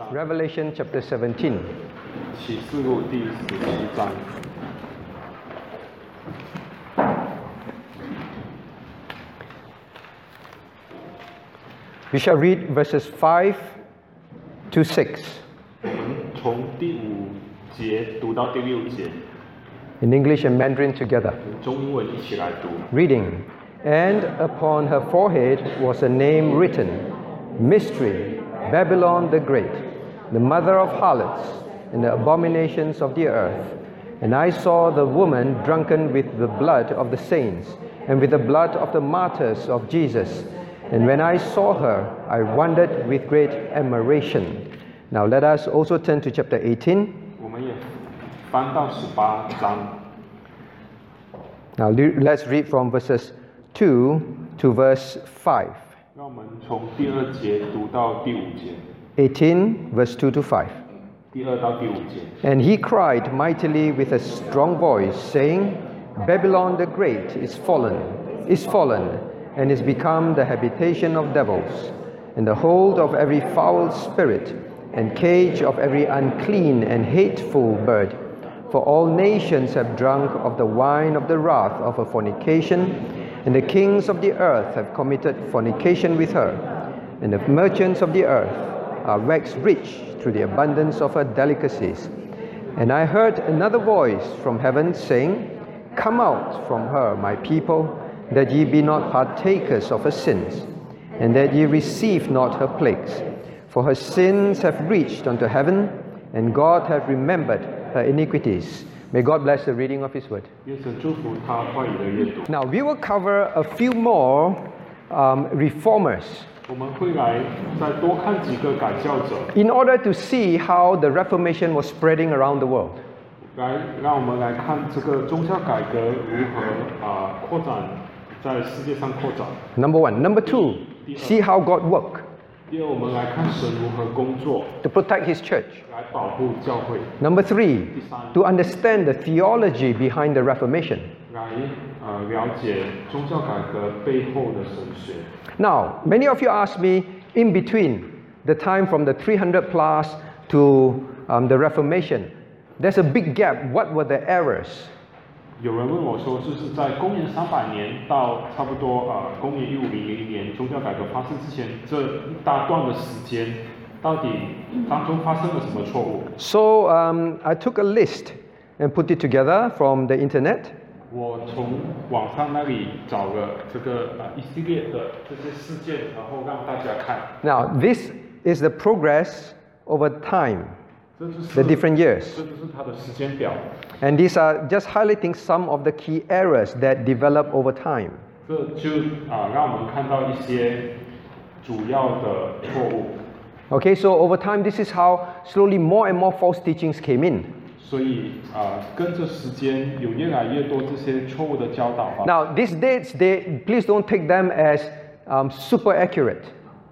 章， Revelation chapter 17. 启示录第十七章。 We shall read verses 5 to 6. 我们从第五节读到第六节， in English and Mandarin together. 中英文一起来读。 Reading. And upon her forehead was a name written Mystery, Babylon the Great, the mother of harlots, and the abominations of the earth. And I saw the woman drunken with the blood of the saints, and with the blood of the martyrs of Jesus. And when I saw her, I wondered with great admiration. Now let us also turn to chapter 18. Now let's read from verses 2 to verse 5. 18, verse 2 to 5. And he cried mightily with a strong voice, saying, Babylon the Great is fallen, is fallen, and is become the habitation of devils, and the hold of every foul spirit, and cage of every unclean and hateful bird. For all nations have drunk of the wine of the wrath of her fornication, and the kings of the earth have committed fornication with her, and the merchants of the earth are waxed rich through the abundance of her delicacies. And I heard another voice from heaven saying, Come out from her, my people, that ye be not partakers of her sins, and that ye receive not her plagues. For her sins have reached unto heaven, and God hath remembered her iniquities. May God bless the reading of His Word. Now, we will cover a few more um, reformers 我们会来再多看几个改教者， in order to see how the Reformation was spreading around the world. 来让我们来看这个宗教改革如何啊、扩展在世界上扩展。 Number one. Number two, see how God worked 第二，我们来看神如何工作 to protect his church. 来保护教会， Number three, to understand the theology behind the Reformation. 来 呃了解宗教改革背后的神学。 Now, many of you ask me in between the time from the 300 plus to um, the Reformation, there's a big gap. What were the errors? 有人问我说，就是在公元三百年到差不多呃公元一五零零年宗教改革发生之前这一大段的时间，到底当中发生了什么错误？ So um, I took a list and put it together from the internet. 我从网上那里找了这个呃一系列的这些事件，然后让大家看。 Now, this is the progress over time, 这就是 the different years. 这就是它的时间表。 And these are just highlighting some of the key errors that develop over time. 这就啊、让我们看到一些主要的错误。 Okay, so over time, this is how slowly more and more false teachings came in. 所以啊、跟着时间有越来越多这些错误的教导吧。 Now, these dates, they, please don't take them as um, super accurate.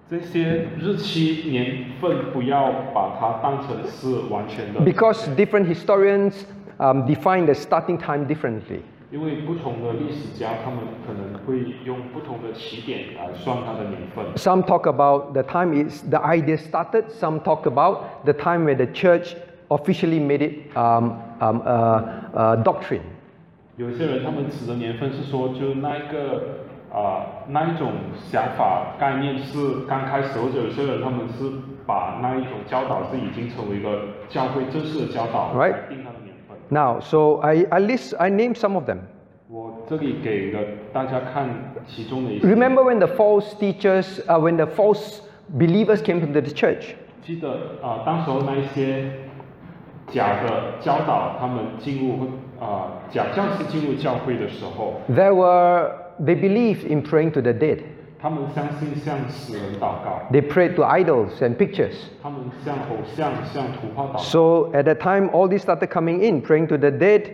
这些日期年份不要把它当成是完全的， Because different historians um, define the starting time differently. 因为不同的历史家他们可能会用不同的起点来算它的年份。 Some talk about the time is the idea started. Some talk about the time where the church officially made it um, um, uh, uh, doctrine. 有些人他们指的年份是说，就那一个啊、那一种想法概念是刚开始，或者有些人他们是把那一种教导是已经成为一个教会正式的教导 Right. 来定它的年份。 Now, so I, I list, I name some of them. 我这里给了大家看其中的一些。 Remember when the false teachers, uh, when the false believers came to the church? 记得啊、当时候那一些 假的教导，他们进入啊、假教师进入教会的时候， There were, they believed in praying to the dead. 他们相信向死人祷告， They prayed to idols and pictures. 他们向偶像、向图画祷告。 So at that time, all this started coming in, praying to the dead,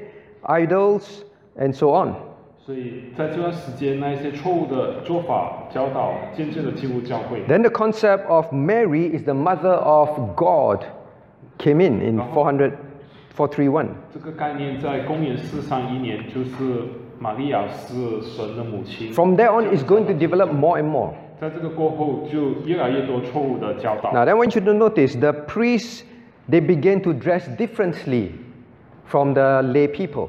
idols, and so on. 所以在这段时间，那一些错误的做法教导渐渐的进入教会。 Then the concept of Mary is the mother of God came in in 400, 431. 这个概念在公元四三一年，就是玛利亚是神的母亲。 From there on, it's going to develop more and more. 在这个过后就越来越多错误的教导。 Now, then I want you to notice the priests, they began to dress differently from the lay people.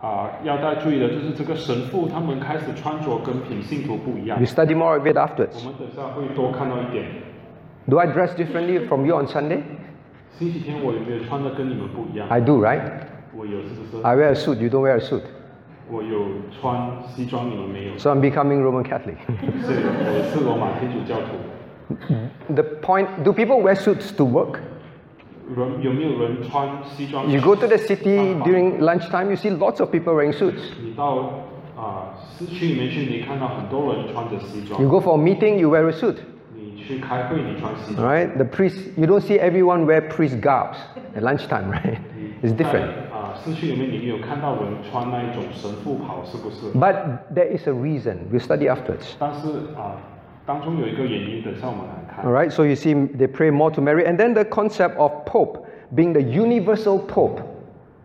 啊，要大家注意的就是这个神父他们开始穿着跟平信徒不一样 We。study more of it 我 afterwards. 们等下会多看到一点。 Do I dress differently from you on Sunday? 星期天我有没有穿的跟你们不一样？ I do, right? 我有是不是？ I wear a suit, you don't wear a suit. 我有穿西装，你们没有。 So I'm becoming Roman Catholic. 是，我是罗马天主教徒。 the point do people wear suits to work? 人有没有人穿西装？ You go to the city during lunchtime, you see lots of people wearing suits. 你到啊、市区里面去，你看到很多人穿着西装 You。go for a meeting, you wear a suit. 你去开会，你穿西 All 装。 right? The priest, you don't see everyone wear priest garbs at lunchtime, right? It's different. 啊、市区里面你没有看到人穿那一种神父袍，是不是？ But there is a reason. We'll study afterwards. 但是啊、当中有一个原因，等下我们来看 All。right? So you see, they pray more to Mary. And then the concept of Pope being the universal Pope.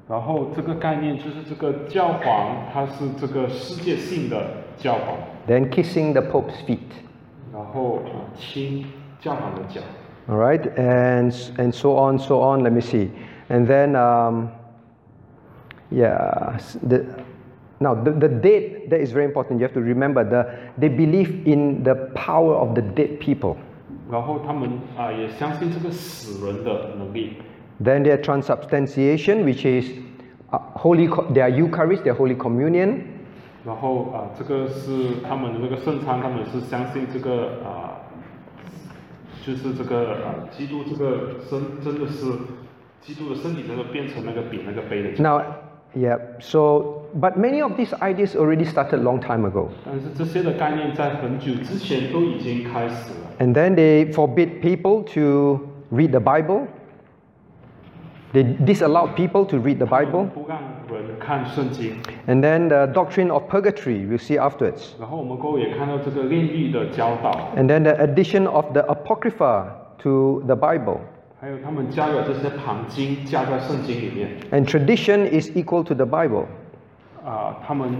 然后这个概念就是这个教皇，他是这个世界性的教皇， Then kissing the Pope's feet. 然后啊亲教皇的脚。 All right? And, and so on, so on. Let me see. And then, um, yeah, s- the, now the, the dead, that is very important. You have to remember, the, they believe in the power of the dead people. 然后他们啊、也相信这个死人的能力。 Then their transubstantiation, which is uh, holy, co- their Eucharist, their Holy Communion. 然后啊、这个是他们的那个圣餐，他们是相信这个啊、就是这个啊、基督这个身真的是基督的身体，真的变成那个比那个杯的脚。 Now, yeah, so, but many of these ideas already started long time ago. 但是这些的概念在很久之前都已经开始了。 And then they forbid people to read the Bible. They disallowed people to read the Bible. 不让人看圣经。 And then the doctrine of purgatory, we'll see afterwards. 然后我们过后也看到这个炼狱的教导， And then the addition of the Apocrypha to the Bible. 还有他们加了这些旁经加在圣经里面。 And tradition is equal to the Bible. 啊、他们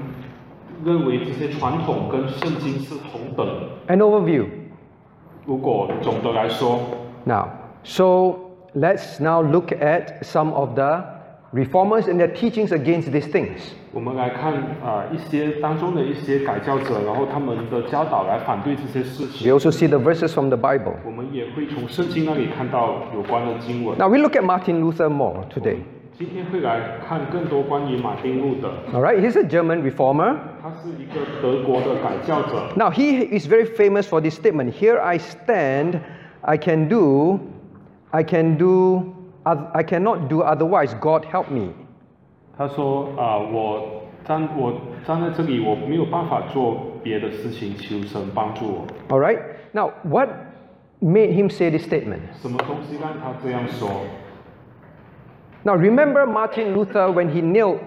认为这些传统跟圣经是同等的。 An overview. 如果总的来说， Now, so let's now look at some of the reformers and their teachings against these things. 我们来看啊、一些当中的一些改教者，然后他们的教导来反对这些事 We 情。 also see the verses from the Bible. 我们也会从圣经那里看到有关的经文。 Now, we look at Martin Luther more today. 今天会来看更多关于马丁路的， All right, he's a German reformer. 他是一个德国的改教者。 Now, he is very famous for this statement Here I stand, I can do, I can do, oth- I cannot do otherwise. God help me. 他说啊、我站我站在这里，我没有办法做别的事情，求神帮助我。 All right, now, what made him say this statement? 什么东西让他这样说？ Now, remember Martin Luther when he nailed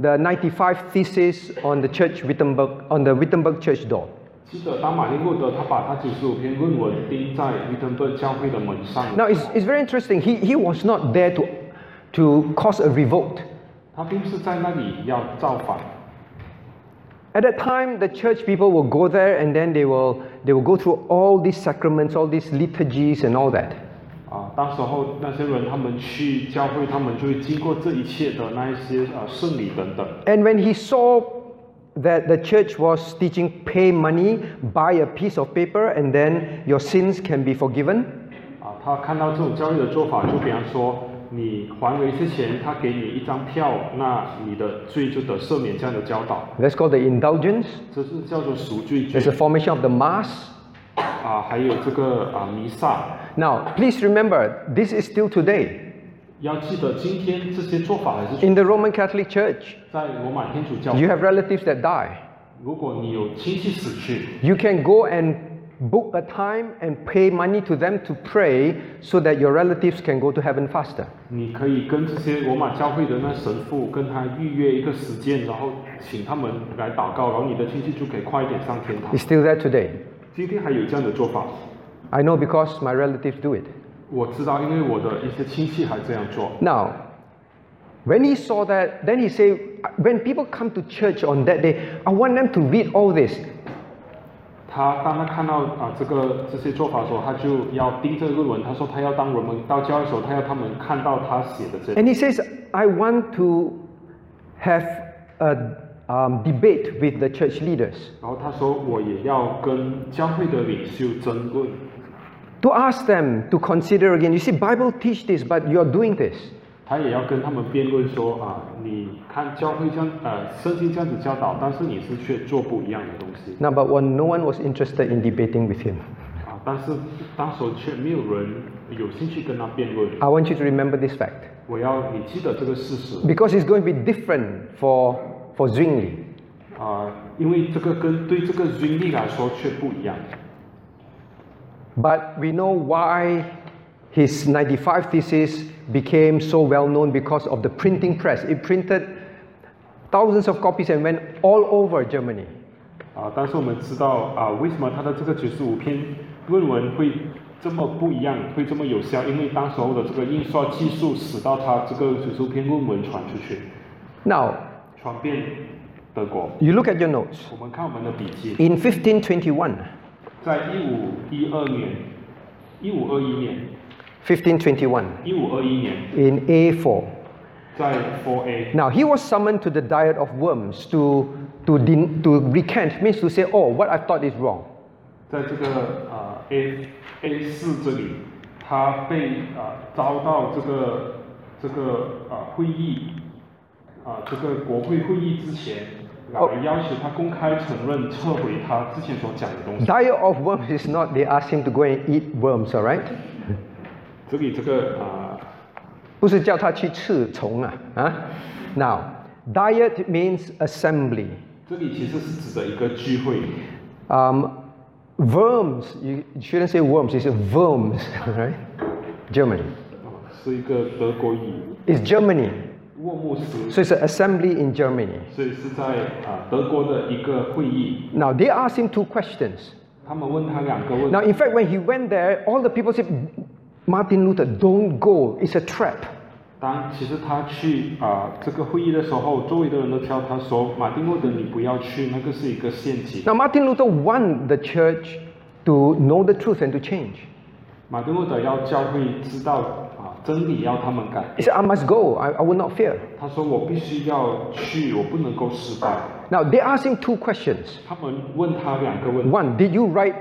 the 95 theses on the church Wittenberg, on the Wittenberg church door. 记得当马丁路德他把他九十五篇论文钉在维登伯教会的门上， Now, it's, it's very interesting. He, he was not there to, to cause a revolt. 他并不是在那里要造反。 At that time, the church people will go there and then they will, they will go through all these sacraments, all these liturgies, and all that. 啊，当时候那些人他们去教会，他们就会经过这一切的那一些啊圣礼等等。 And when he saw that the church was teaching pay money, buy a piece of paper, and then your sins can be forgiven, 啊，他看到这种教育的做法，就比方说，你还了一次钱，他给你一张票，那你的罪就得赦免，这样的教导， that's called the indulgence. 这是叫做赎罪 There's a 券 formation of the Mass. 啊，还有这个啊弥撒。 Now, please remember, this is still today. 要记得，今天这些做法还是 In the Roman Catholic Church, 在罗马天主教 you。have relatives that die. 如果你有亲戚死去， You can go and book a time and pay money to them to pray so that your relatives can go to heaven faster. 你可以跟这些罗马教会的那神父跟他预约一个时间，然后请他们来祷告，然后你的亲戚就可以快一点上天堂 It's。still there today. 今天还有这样的做法， I know because my relatives do it. 我知道，因为我的一些亲戚还这样做。 Now, when he saw that, then he said, when people come to church on that day, I want them to read all this. 他当他看到啊、这个这些做法的时候，他就要盯这个论文。他说他要当人们到教会的时候，他要他们看到他写的这 And he says, I want to have a um, debate with the church leaders 然后他说我也要跟教会的领袖争论， to ask them to consider again. You see, Bible teach this, but you're doing this. 他也要跟他们辩论说啊，你看教会这样呃圣经这样子教导，但是你是却做不一样的东西 Now, but one, no one was interested in debating with him. 啊，但是当时却没有人有兴趣跟他辩论。 I want you to remember this fact 我要你记得这个事实 because it's going to be different for, for Zwingli. 啊，因为这个跟对这个 z i n 来说却不一样。 But we know why his 95 thesis became so well known because of the printing press. It printed thousands of copies and went all over Germany. 啊，但是我们知道啊，为什么他的这个九十五篇论文会这么不一样，会这么有效？因为当时候的这个印刷技术使到他这个九十五篇论文传出去， Now, 传遍德国。 you look at your notes. 我们看我们的笔记， In 1521, 在一五一二年、一五二一年、 1521, 一五二一年， in A4. 在 Four A， Now, he was summoned to the Diet of Worms to, to, den- to recant, means to say, oh, what I thought is wrong. 在这个啊 A A 四这里，他被啊遭到这个这个啊会议啊这个国会会议之前， 哦来要求他公开承认撤回他之前所讲的东西。 Diet of Worms is not, they asked him to go and eat worms, all right? 这里这个啊不是叫他去吃虫啊，啊？Now, diet means assembly. 这里其实是指的一个聚会 Um, worms, you you shouldn't say worms, you say worms, right? Germany. 啊，是一个德国语 It's Germany. 沃木斯， So it's an assembly in Germany. 所以是在啊德国的一个会议。 Now, they asked him two questions. 他们问他两个问 Now, 题。 in fact, when he went there, all the people said, Martin Luther, don't go, it's a trap. 当其实他去啊、这个会议的时候，周围的人都挑他说：“马丁路德，你不要去，那个是一个陷阱。 Now, Martin Luther want the church to know the truth and to change. ”马丁路德要教会知道啊、 真理，要他们改。 He said, I must go, I, I will not fear. 他说：“我必须要去，我不能够失败。 Now, they asked him two questions. ”他们问他两个问题。 One, did you write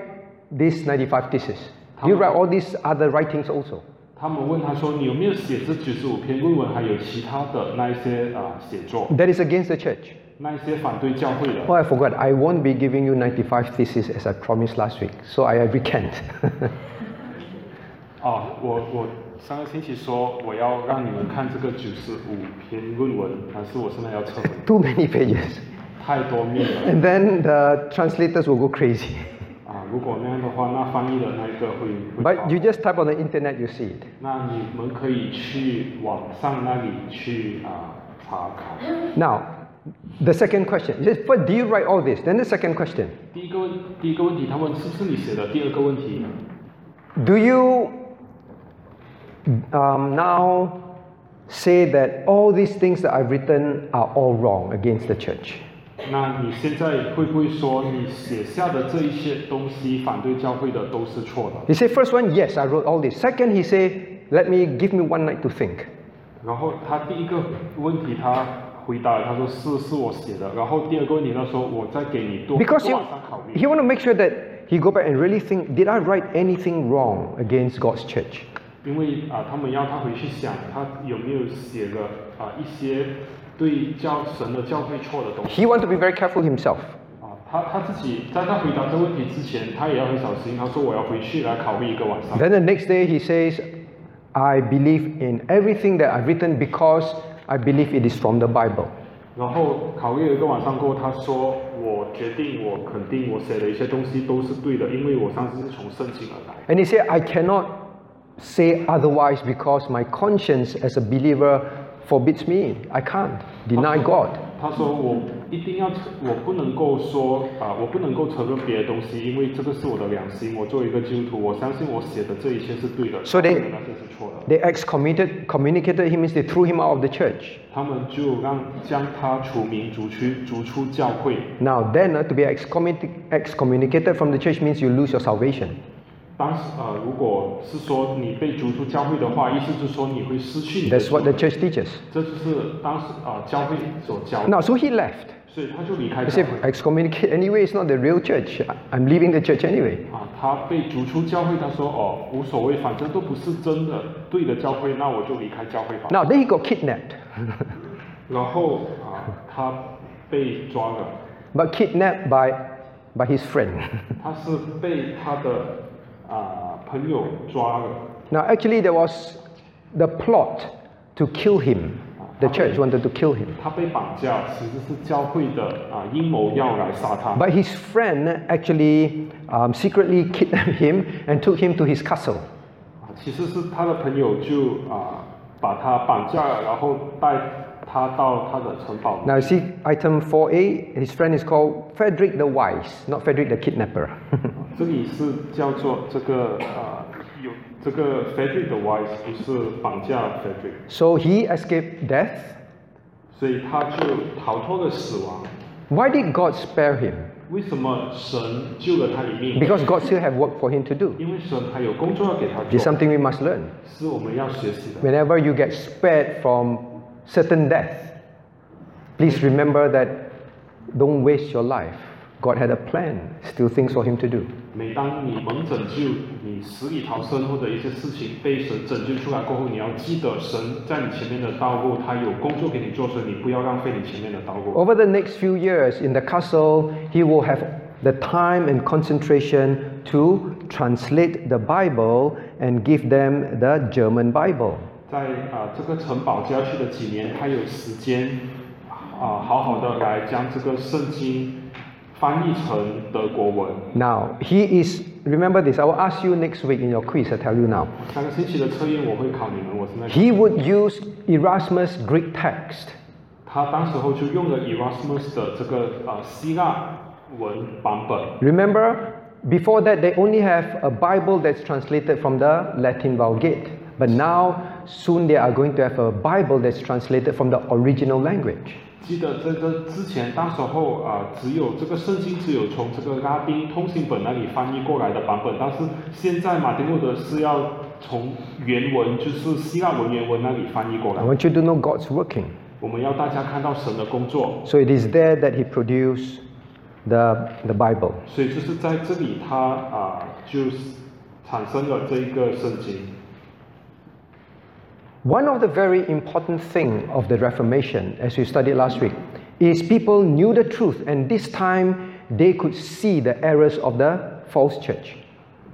this 95 thesis? Did you write all these other writings also? 他们问他说：“你有没有写这九十五篇论文，还有其他的那一些啊、写作， That is against the church. 那一些反对教会的？” Oh, I forgot. I won't be giving you 95 thesis as I promised last week. So I recant. 哦，我我 上个星期说我要让你们看这个九十五篇论文，但是我现在要撤回， Too many pages. 太多面了。 And then the translators will go crazy. 啊，如果那样的话，那翻译的那一个会会 But 跑 you just type on the internet, you see it. 那你们可以去网上那里去啊查考。 Now, the second question. He says, but do you write all this? Then the second question. 第一个问第一个问题，他问是不是你写的？第二个问题， Do you um, now say that all these things that I've written are all wrong against the church? 那你现在会不会说你写下的这一些东西反对教会的都是错的？ He said, first one, yes, I wrote all this. Second, he said, let me give me one night to think. 然后他第一个问题他回答了，他说是是我写的。然后第二个问题他说我再给你多 Because 多 he, 晚上考虑。 he want to make sure that he go back and really think, did I write anything wrong against God's church? 因为啊，他们要他回去想，他有没有写了啊一些对教神的教会错的东西 He want to be very careful himself. 啊。他他自己在他回答这个问题之前，他也要很小心。他说我要回去来考虑一个晚上。 Then the next day he says, I believe in everything that I've written because I believe it is from the Bible. 然后考虑了一个晚上过后，他说我决定，我肯定我写的一些东西都是对的，因为我上次是从圣经而来。 And he said, I cannot say otherwise because my conscience as a believer forbids me. I can't deny God. 他说我 一定要承，我不能够说啊、我不能够承认别的东西，因为这个是我的良心。我作为一个基督徒，我相信我写的这一切是对的， So they- 那些是错的。 They excommunicated communicated him means they threw him out of the church. 他们就让将他除名逐出逐出教会。 Now, then, uh, to be excommunicated, excommunicated from the church means you lose your salvation. 当时呃，如果是说你被逐出教会的话，意思是说你会失去你的 That's what 救 the church teaches. 这就是当时啊、教会所教的， Now, so he left. 所以他就离开 He 教 said, 会。 excommunicate anyway, it's not the real church. I- I'm leaving the church anyway. 啊，他被逐出教会，他说哦，无所谓，反正都不是真的对的教会，那我就离开教会吧。 Now, then he got kidnapped. 然后啊，他被抓了， but kidnapped by, by his friend. 他是被他的 啊朋友抓了。 now, actually, there was the plot to kill him. The church wanted to kill him. 他被绑架，其实是教会的啊阴谋要来杀他。 But his friend actually um, secretly kidnapped him and took him to his castle. 啊其实是他的朋友就啊把他绑架了，然后带他到他的城堡。 Now, you see item 4a, his friend is called Frederick the Wise, not Frederick the kidnapper. 这里是叫做这个啊有这个 Frederick 的 wise 不是绑架 Frederick， so he escaped death. 所以他就逃脱了死亡。 Why did God spare him? 为什么神救了他一命？ Because God still have work for him to do. 因为神还有工作要给他 It's 做， something we must learn. 是我们要学习的。 Whenever you get spared from certain death, please remember that don't waste your life. God had a plan, still things for him to do. 每当你蒙拯救，你死里逃生或者一些事情被神拯救出来过后，你要记得神在你前面的道路，他有工作给你做，所以你不要浪费你前面的道路。 Over the next few years in the castle, he will have the time and concentration to translate the Bible and give them the German Bible. 在啊、这个城堡郊区的几年，他有时间啊、好好的来将这个圣经翻译成德国文。 Now, he is, remember this, I will ask you next week in your quiz, I tell you now. 上个星期的测验我会考你们，我是那个。 He would use Erasmus' Greek text 他当时候就用了 Erasmus 的这个呃希腊文版本。 Remember, before that, they only have a Bible that's translated from the Latin Vulgate. But now, soon they are going to have a Bible that's translated from the original language. 记得在这之前，当时候啊、只有这个圣经只有从这个拉丁通行本那里翻译过来的版本，但是现在马丁路德是要从原文，就是希腊文原文那里翻译过 I 来。 want you to know God's working. 我们要大家看到神的工作， So it is there that He produced the, the Bible. 所以就是在这里他啊、就产生了这一个圣经。 One of the very important thing of the Reformation, as we studied last week, is people knew the truth, and this time they could see the errors of the false church.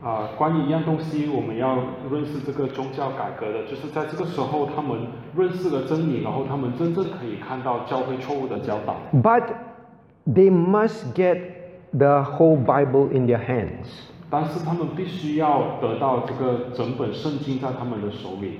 啊、关于一样东西，我们要认识这个宗教改革的，就是在这个时候，他们认识了真理，然后他们真正可以看到教会错误的教导。 But they must get the whole Bible in their hands. 但是他们必须要得到这个整本圣经在他们的手里，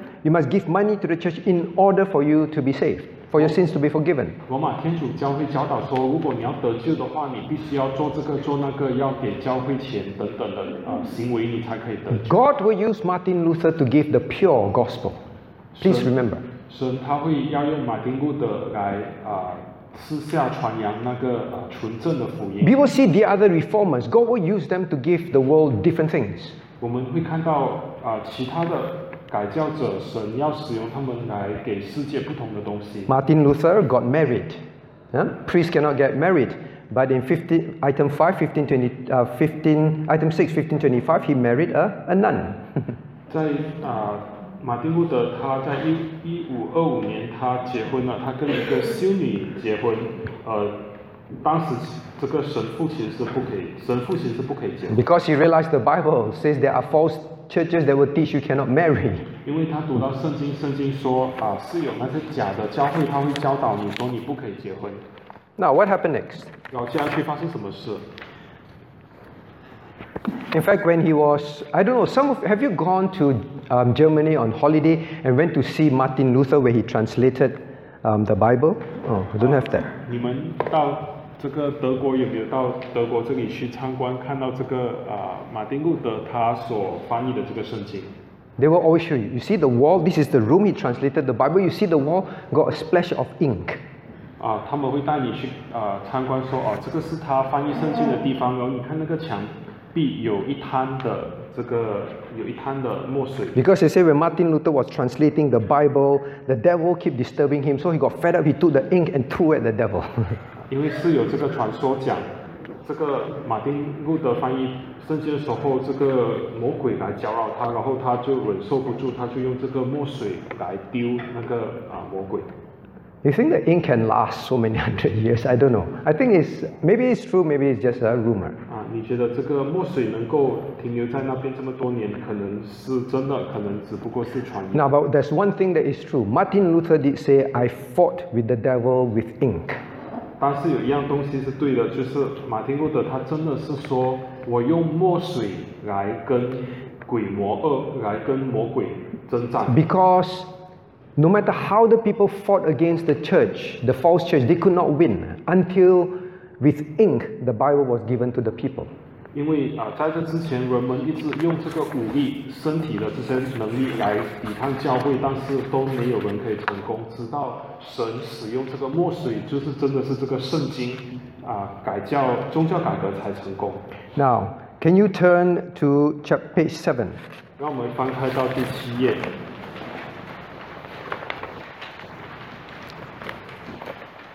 you must give money to the church in order for you to be saved, for your sins to be forgiven. 罗马天主教会教导说，如果你要得救的话，你必须要做这个做那个，要给教会钱等等的啊、行为，你才可以得救。 God will use Martin Luther to give the pure gospel. Please remember. 神他会要用马丁路德来啊、私下传扬那个啊、纯正的福音。 We will see the other reformers. God will use them to give the world different things. 我们会看到啊、其他的 改教者，神要使用他们来给世界不同的东西。 Martin Luther got married. Huh? Priests cannot get married. But in 15, item 5, 15, 20, uh, 15, item 6, 15, 25, he married a, a nun. 在啊、马丁路德他在一一五二五年他结婚了，他跟一个修女结婚，呃， 当时这个神父其实是不可以，神父其实是不可以结婚， because he realized the Bible says there are false churches that will teach you cannot marry. 因为他读到圣经，圣经说啊是有那些假的教会，他会教导你说你不可以结婚。 Now, what happened next? 然后接下去发生什么事？ In fact, when he was, I don't know, some of, have you gone to um, Germany on holiday and went to see Martin Luther where he translated um, the Bible? Oh, I don't have that. 你们到 这个德国有没有到德国这里去参观，看到这个啊、马丁路德他所翻译的这个圣经？ They will always show you. You see the wall, this is the room he translated the Bible. You see the wall got a splash of ink. 啊，他们会带你去啊参观说，哦，这个是他翻译圣经的地方，然后你看那个墙壁有一滩的这个有一滩的墨水， Because they say when Martin Luther was translating the Bible, the devil kept disturbing him, so he got fed up. He took the ink and threw at the devil. 因为是有这个传说讲，这个马丁路德翻译圣经的时候，这个魔鬼来搅扰他，然后他就忍受不住，他就用这个墨水来丢那个啊魔鬼。you think the ink can last so many hundred years? I don't know. I think it's maybe it's true, maybe it's just a rumor. 啊，你觉得这个墨水能够停留在那边这么多年，可能是真的，可能只不过是传言。Now, but there's one thing that is true. Martin Luther did say, I fought with the devil with ink. 但是有一样东西是对的，就是马丁路德他真的是说，我用墨水来跟鬼魔恶来跟魔鬼征战， Because no matter how the people fought against the church, the false church, they could not win until with ink the Bible was given to the people. 因为啊、在这之前人们一直用这个武力、身体的这些能力来抵抗教会，但是都没有人可以成功。直到神使用这个墨水，就是真的是这个圣经啊、改教宗教改革才成功。 Now, can you turn to chap- page 7? 让我们翻开到第七页。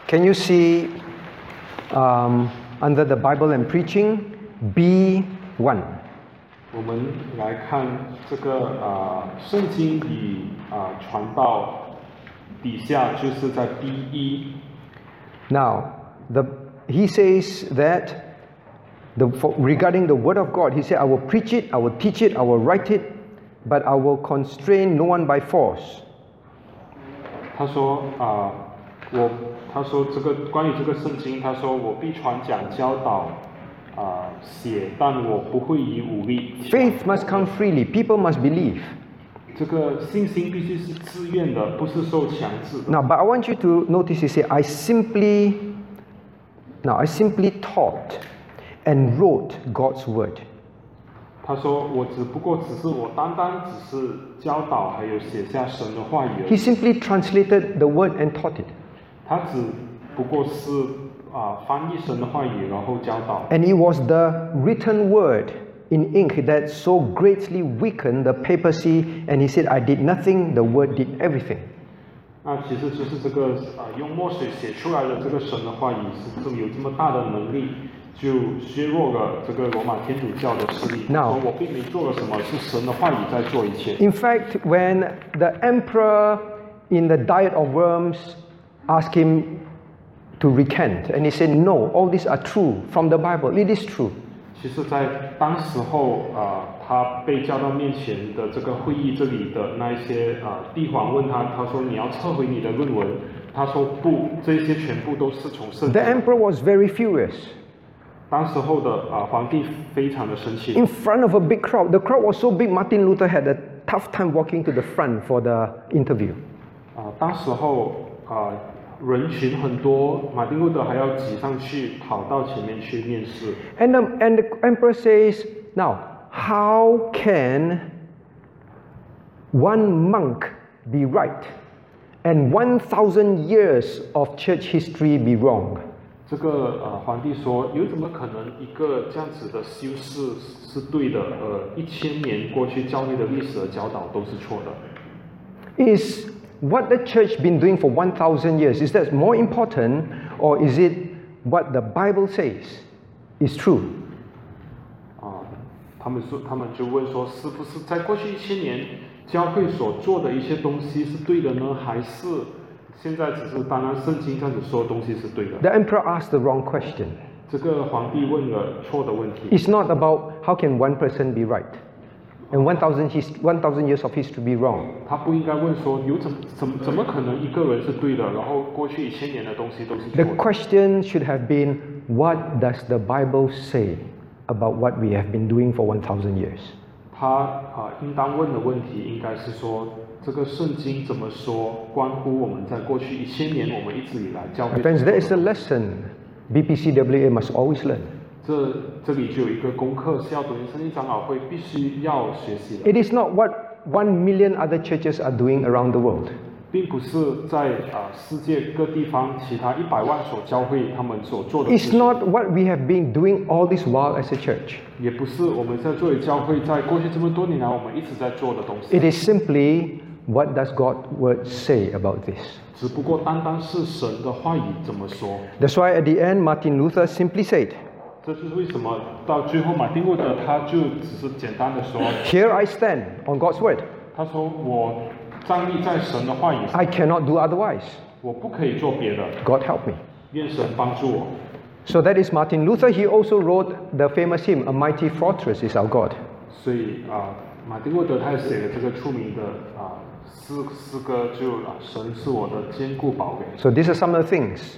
Can you see um, under the Bible and preaching B1? 我们来看这个啊、圣经与啊、传道底下就是在 B 一 Now, the, he says that the, for, regarding the Word of God, he said, I will preach it, I will teach it, I will write it, but I will constrain no one by force. 他说啊、我他说这个关于这个圣经，他说我必传讲教导 啊、写，但我不会以武力。 Faith must come freely, people must believe. 这个信心必须是自愿的，不是受强制的。 Now, but I want you to notice, he said, I simply, now I simply taught and wrote God's Word. 他说我只不过只是我单单只是教导，还有写下神的话语而 He 已。 simply translated the Word and taught it. 他只不过是 啊、翻译神的话语，然后教导。 And it was the written word in ink that so greatly weakened the papacy. And he said, I did nothing, the word did everything. 那其实就是这个啊、用墨水写出来的这个神的话语是这么有这么大的能力，就削弱了这个罗马天主教的势力。 Now- 说我并没做了什么，是神的话语在做一切。 In fact, when the emperor in the Diet of Worms asked him to recant, and he said, No, all these are true from the Bible. It is true. 其实，在当时候啊、他被叫到面前的这个会议这里的那一些啊、帝皇问他，他说你要撤回你的论文，他说不，这些全部都是从圣 The 经。 emperor was very furious. 当时候的啊、皇帝非常的生气。 In front of a big crowd, the crowd was so big, Martin Luther had a tough time walking to the front for the interview. 啊，当时候啊， 人群很多，马丁路德还要挤上去，跑到前面去面试。 And the, and the emperor says, Now, how can one monk be right and 1,000 years of church history be wrong? 这个呃，皇帝说，有怎么可能一个这样子的修士是对的？呃，一千年过去，教会的历史和教导都是错的。 Is what the church been doing for 1,000 years, is that more important or is it what the Bible says is true? 啊，他们说，他们就问说，是不是在过去一千年教会所做的一些东西是对的呢？还是 现在只是当然圣经这样子说的东西是对的。 The emperor asked the wrong question. 这个皇帝问了错的问题， It's not about how can one person be right and 1,000 his- 1,000 years of history be wrong. 他不应该问说有怎怎怎么可能一个人是对的，然后过去一千年的东西都是 The 错的。 question should have been what does the Bible say about what we have been doing for 1,000 years? 他啊、应当问的问题应该是说，这个圣经怎么说，关乎我们在过去一千年我们一直以来教 My 会 friends, 所做 that is a 的。 lesson BPCWA must always learn. 这这里就有一个功课是要读圣经长老会必须要学习的， It is not what 1 million other churches are doing around the world. 并不是在啊、世界各地方其他一百万所教会他们所做的事 It's 情， not what we have been doing all this while as a church. 也不是我们在作为教会在过去这么多年来我们一直在做的东西。 It is simply what does God's word say about this. 只不过单单是神的话语怎么说， That's why at the end, Martin Luther simply said, 这就是为什么到最后马丁路德他就只是简单的说， Here I stand on God's word. 他说我站立在神的话语上， I cannot do otherwise. 我不可以做别的， God help me. 愿神帮助我。 So that is Martin Luther. He also wrote the famous hymn, A Mighty Fortress is Our God. 所以啊、马丁路德他也写了这个出名的啊、诗诗歌就，啊神是我的坚固堡垒， So these are some of the things.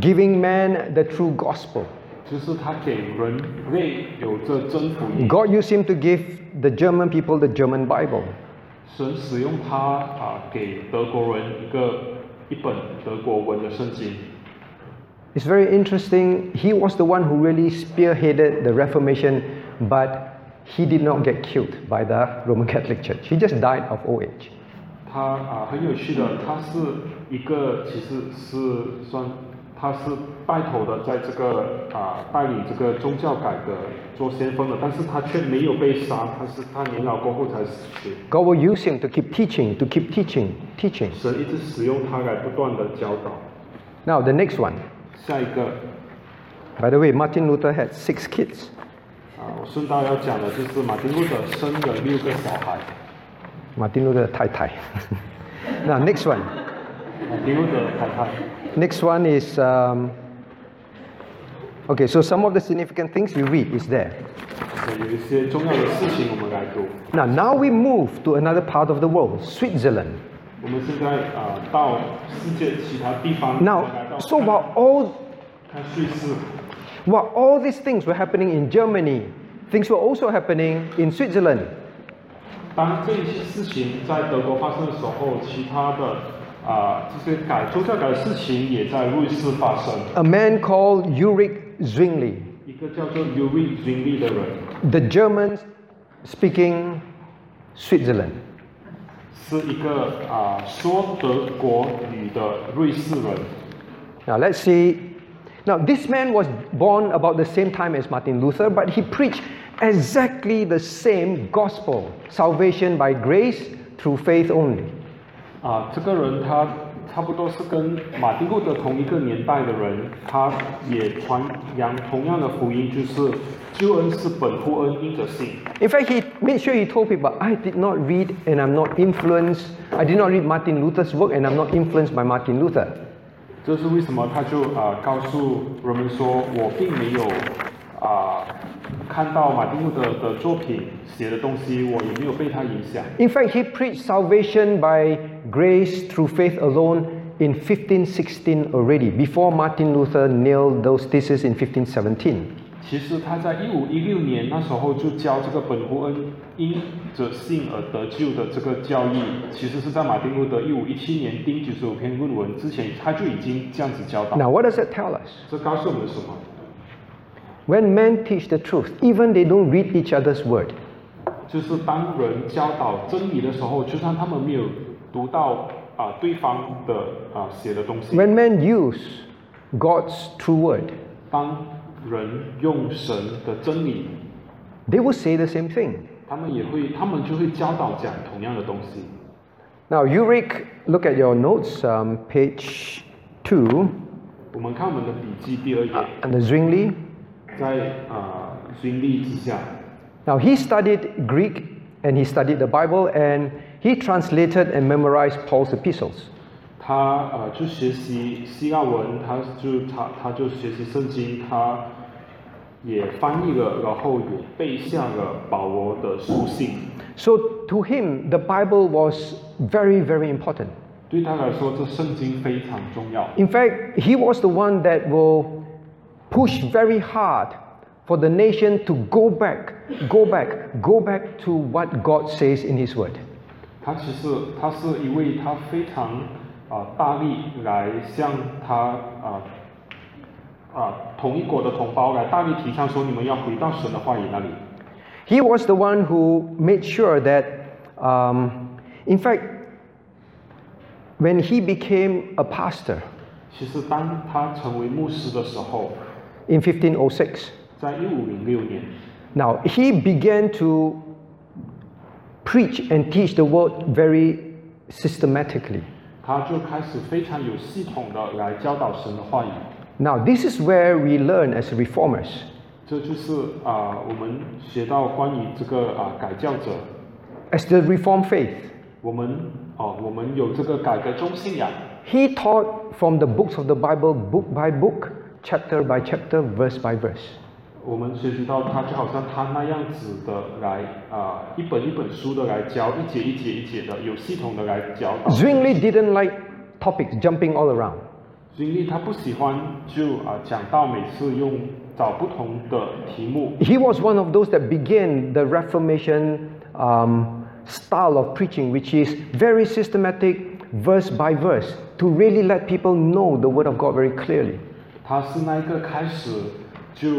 giving man the true gospel. God used him to give the German people the German Bible. It's very interesting. He was the one who really spearheaded the Reformation, but he did not get killed by the Roman Catholic Church. He just died of old age. 他啊、很有趣的，他是一个其实是算他是带头的，在这个啊、带领这个宗教改革做先锋的，但是他却没有被杀，他是他年老过后才死去。God will use him to keep teaching, to keep teaching, teaching. 神一直使用他来不断的教导。Now, the next one. 下一个 By the way, Martin Luther had six kids. 啊，我顺道要讲的就是马丁路德生了六个小孩。Martin Luther Tai Tai. now, next one. Luther Next one is um, okay. So some of the significant things you read is there. Now, now we move to another part of the world, Switzerland. Now, so while all, while all these things were happening in Germany, things were also happening in Switzerland. 当这一些事情在德国发生的时候，其他的啊、这些改宗教改的事情也在瑞士发生。 A man called Ulrich Zwingli, 一个叫做 u r i Zwingli 的人， the German speaking Switzerland. 是一个啊、说德国语的瑞士人。 Now let's see. Now this man was born about the same time as Martin Luther, but he preached exactly the same gospel salvation by grace through faith only. 啊，这个人他差不多是跟马丁路德同一个年代的人，他也传扬同样的福音，就是救恩是本乎恩，因着信。 In fact, he made sure he told people, I did not read and I'm not influenced. I did not read Martin Luther's work and I'm not influenced by Martin Luther. 这是为什么？他就啊、告诉人们说，我并没有啊、 看到马丁路德的作品写的东西，我也没有被他影响。 In fact, he preached salvation by grace through faith alone in 1516 already, before Martin Luther nailed those theses in 1517. 其实他在一五一六年那时候就教这个本乎恩因着信而得救的这个教义，其实是在马丁路德一五一七年丁九十五篇论文之前，他就已经这样子教导。 Now, what does that tell us? 这告诉我们什么？ When men teach the truth, even they don't read each other's word, 就是当人教导真理的时候，就算他们没有读到啊、对方的啊、写的东西， when men use God's true word, 当人用神的真理， they will say the same thing. 他们也会，他们就会教导讲同样的东西。 Now, Ulrich, look at your notes, um, page 2, 我们看我们的笔记第二页， and the Zwingli. 在啊军力之下， Now, he studied Greek and he studied the Bible and he translated and memorized Paul's epistles. 他呃就学习希腊文，他就他他就学习圣经，他也翻译了，然后也背下了保罗的书信。 So to him, the Bible was very, very important. 对他来说，这圣经非常重要。 In fact, he was the one that will push very hard for the nation to go back, go back, go back to what God says in His Word. 他其实他是一位他非常啊、大力来向他啊啊、同一国的同胞来大力提倡说，你们要回到神的话语那里。 He was the one who made sure that, um, in fact, when he became a pastor 其实当他成为牧师的时候， in 1506, 在一五零六年， now he began to preach and teach the word very systematically. 他就开始非常有系统的来教导神的话语。 Now, this is where we learn as reformers 这就是啊、我们学到关于这个啊、改教者， as the Reformed faith. 我们哦、我们有这个改革中信仰。 He taught from the books of the Bible, book by book, chapter by chapter, verse by verse. 我们学习到他就好像他那样子的来啊、一本一本书的来教，一节一节一节的，有系统的来教导。 Zwingli didn't like topics jumping all around. 经历他不喜欢就啊、讲到每次用找不同的题目， He was one of those that began the Reformation um, style of preaching, which is very systematic, verse by verse, to really let people know the Word of God very clearly. 他是那一个开始就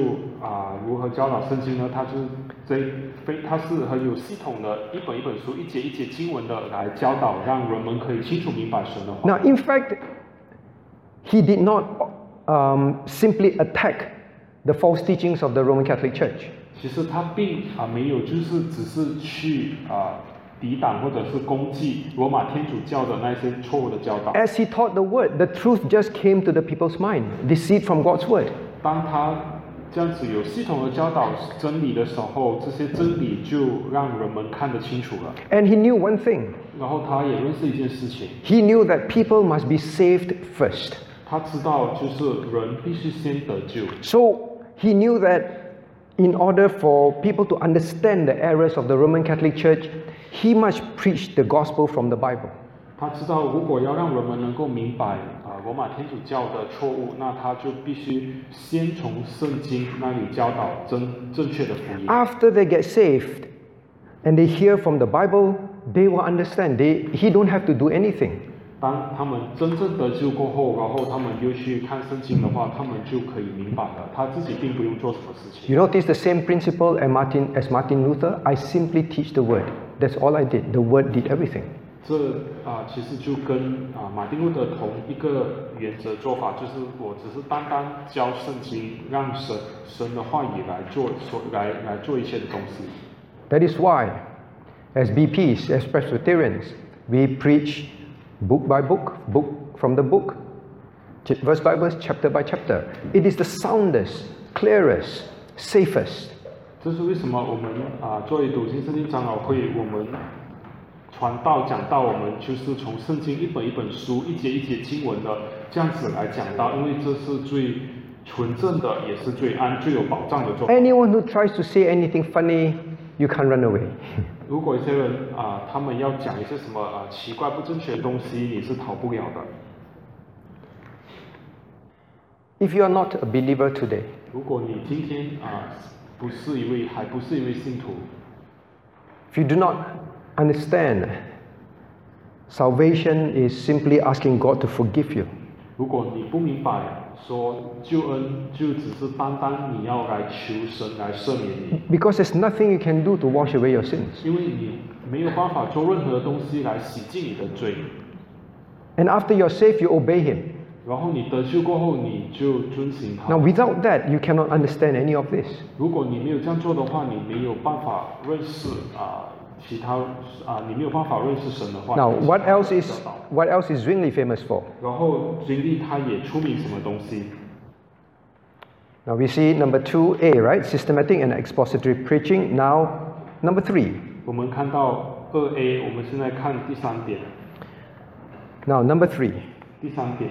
啊、如何教导圣经呢？他就是这非他是很有系统的，一本一本书，一节一节经文的来教导，让人们可以清楚明白神的话。Now, in fact, he did not um, simply attack the false teachings of the Roman Catholic Church. 其实他并啊、没有，就是只是去啊、抵挡或者是攻击罗马天主教的那些错误的教导。 As he taught the Word, the truth just came to the people's mind, deceit from God's Word. 当他这样子有系统的教导真理的时候，这些真理就让人们看得清楚了。 And he knew one thing 然后他也认识一件事情， he knew that people must be saved first. 他知道就是人必须先得救， So he knew that in order for people to understand the errors of the Roman Catholic Church, he must preach the gospel from the Bible. 他知道如果要让人们能够明白啊、罗马天主教的错误，那他就必须先从圣经那里教导真正确的福音。 After they get saved and they hear from the Bible, they will understand. They, he don't have to do anything. 当他们真正得救过后，然后他们又去看圣经的话，他们就可以明白了，他自己并不用做什么事情。 You notice the same principle as Martin, as Martin Luther? I simply teach the word. That's all I did. The word did everything. 这啊、其实就跟啊、马丁路德同一个原则做法，就是我只是单单教圣经，让神神的话语来做所来来做一切的东西。 That is why, as BPs, as Presbyterians, we preach book by book, book from the book, ch- verse by verse, chapter by chapter. It is the soundest, clearest, safest. 这是为什么我们啊、作为笃信圣经长老会，我们传道讲道，我们就是从圣经一本一本书、一节一节经文的这样子来讲道，因为这是最纯正的，也是最安、最有保障的做法。Anyone who tries to say anything funny, you can't run away. 如果一些人啊、他们要讲一些什么啊、奇怪不正确的东西，你是逃不了的。If you are not a believer today, 如果你今天啊、不是一位还不是一位信徒， if you do not understand, salvation is simply asking God to forgive you. 如果你不明白说救恩就只是单单你要来求神来赦免你， Because there's nothing you can do to wash away your sins. 因为你没有办法做任何东西来洗净你的罪。 And after you're saved, you obey Him. 然后你得救过后，你就遵行他 Now,。without that, you cannot understand any of this. 如果你没有这样做的话，你没有办法认识啊、其他啊、你没有办法认识神的话。 Now, 你 what 其他 else 的 is 教导 what else is Zwingli famous for? 然后经历他也出名什么东西？ Now we see number two A, right? Systematic and expository preaching. Now, number three. 我们看到二 A，我们现在看第三点。 Now, number three. 第三点，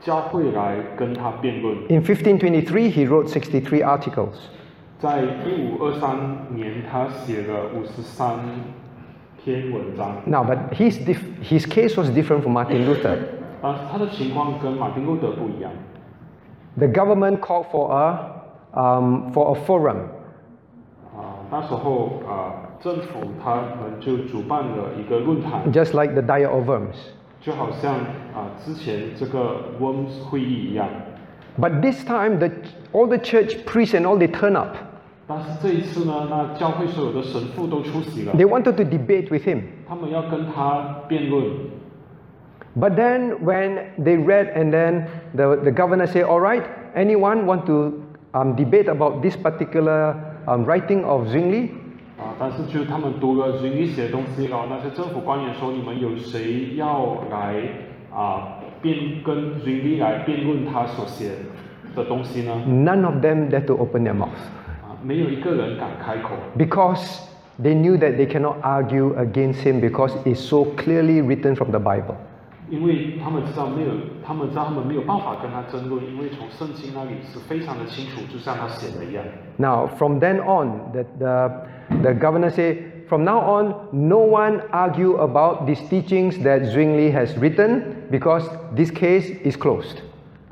教会来跟他辩论。 In 1523, he wrote 63 articles. 在一五二三年，他写了五十三篇文章， Now, but his, dif- his case was different from Martin Luther. 但是他的情况跟马丁路德不一样。 The government called for a, um, for a forum 啊、那时候啊、政府他们就主办了一个论坛， just like the Diet of Worms. 就好像啊、之前这个 Worms 会议一样。 But this time, the, all the church priests and all they turn up. 但是这一次呢，那教会所有的神父都出席了， They wanted to debate with him. 他们要跟他辩论。 But then, when they read, and then the, the governor said, All right, anyone want to um, debate about this particular um, writing of Zwingli? 啊，但是就他们读了 z w 写的东西，然后那些政府官员说，你们有谁要来啊辩跟 z w 来辩论他所写的东西呢？ None of them dared to open their mouth 啊，没有一个人敢开口， because they knew that they cannot argue against him because it's so clearly written from the Bible. 因为他们知道没有，他们知道他们没有办法跟他争论，因为从圣经那里是非常的清楚，就像他写的一样。 Now, from then on, the, the, the governor said, from now on, no one argue about these teachings that Zwingli has written because this case is closed.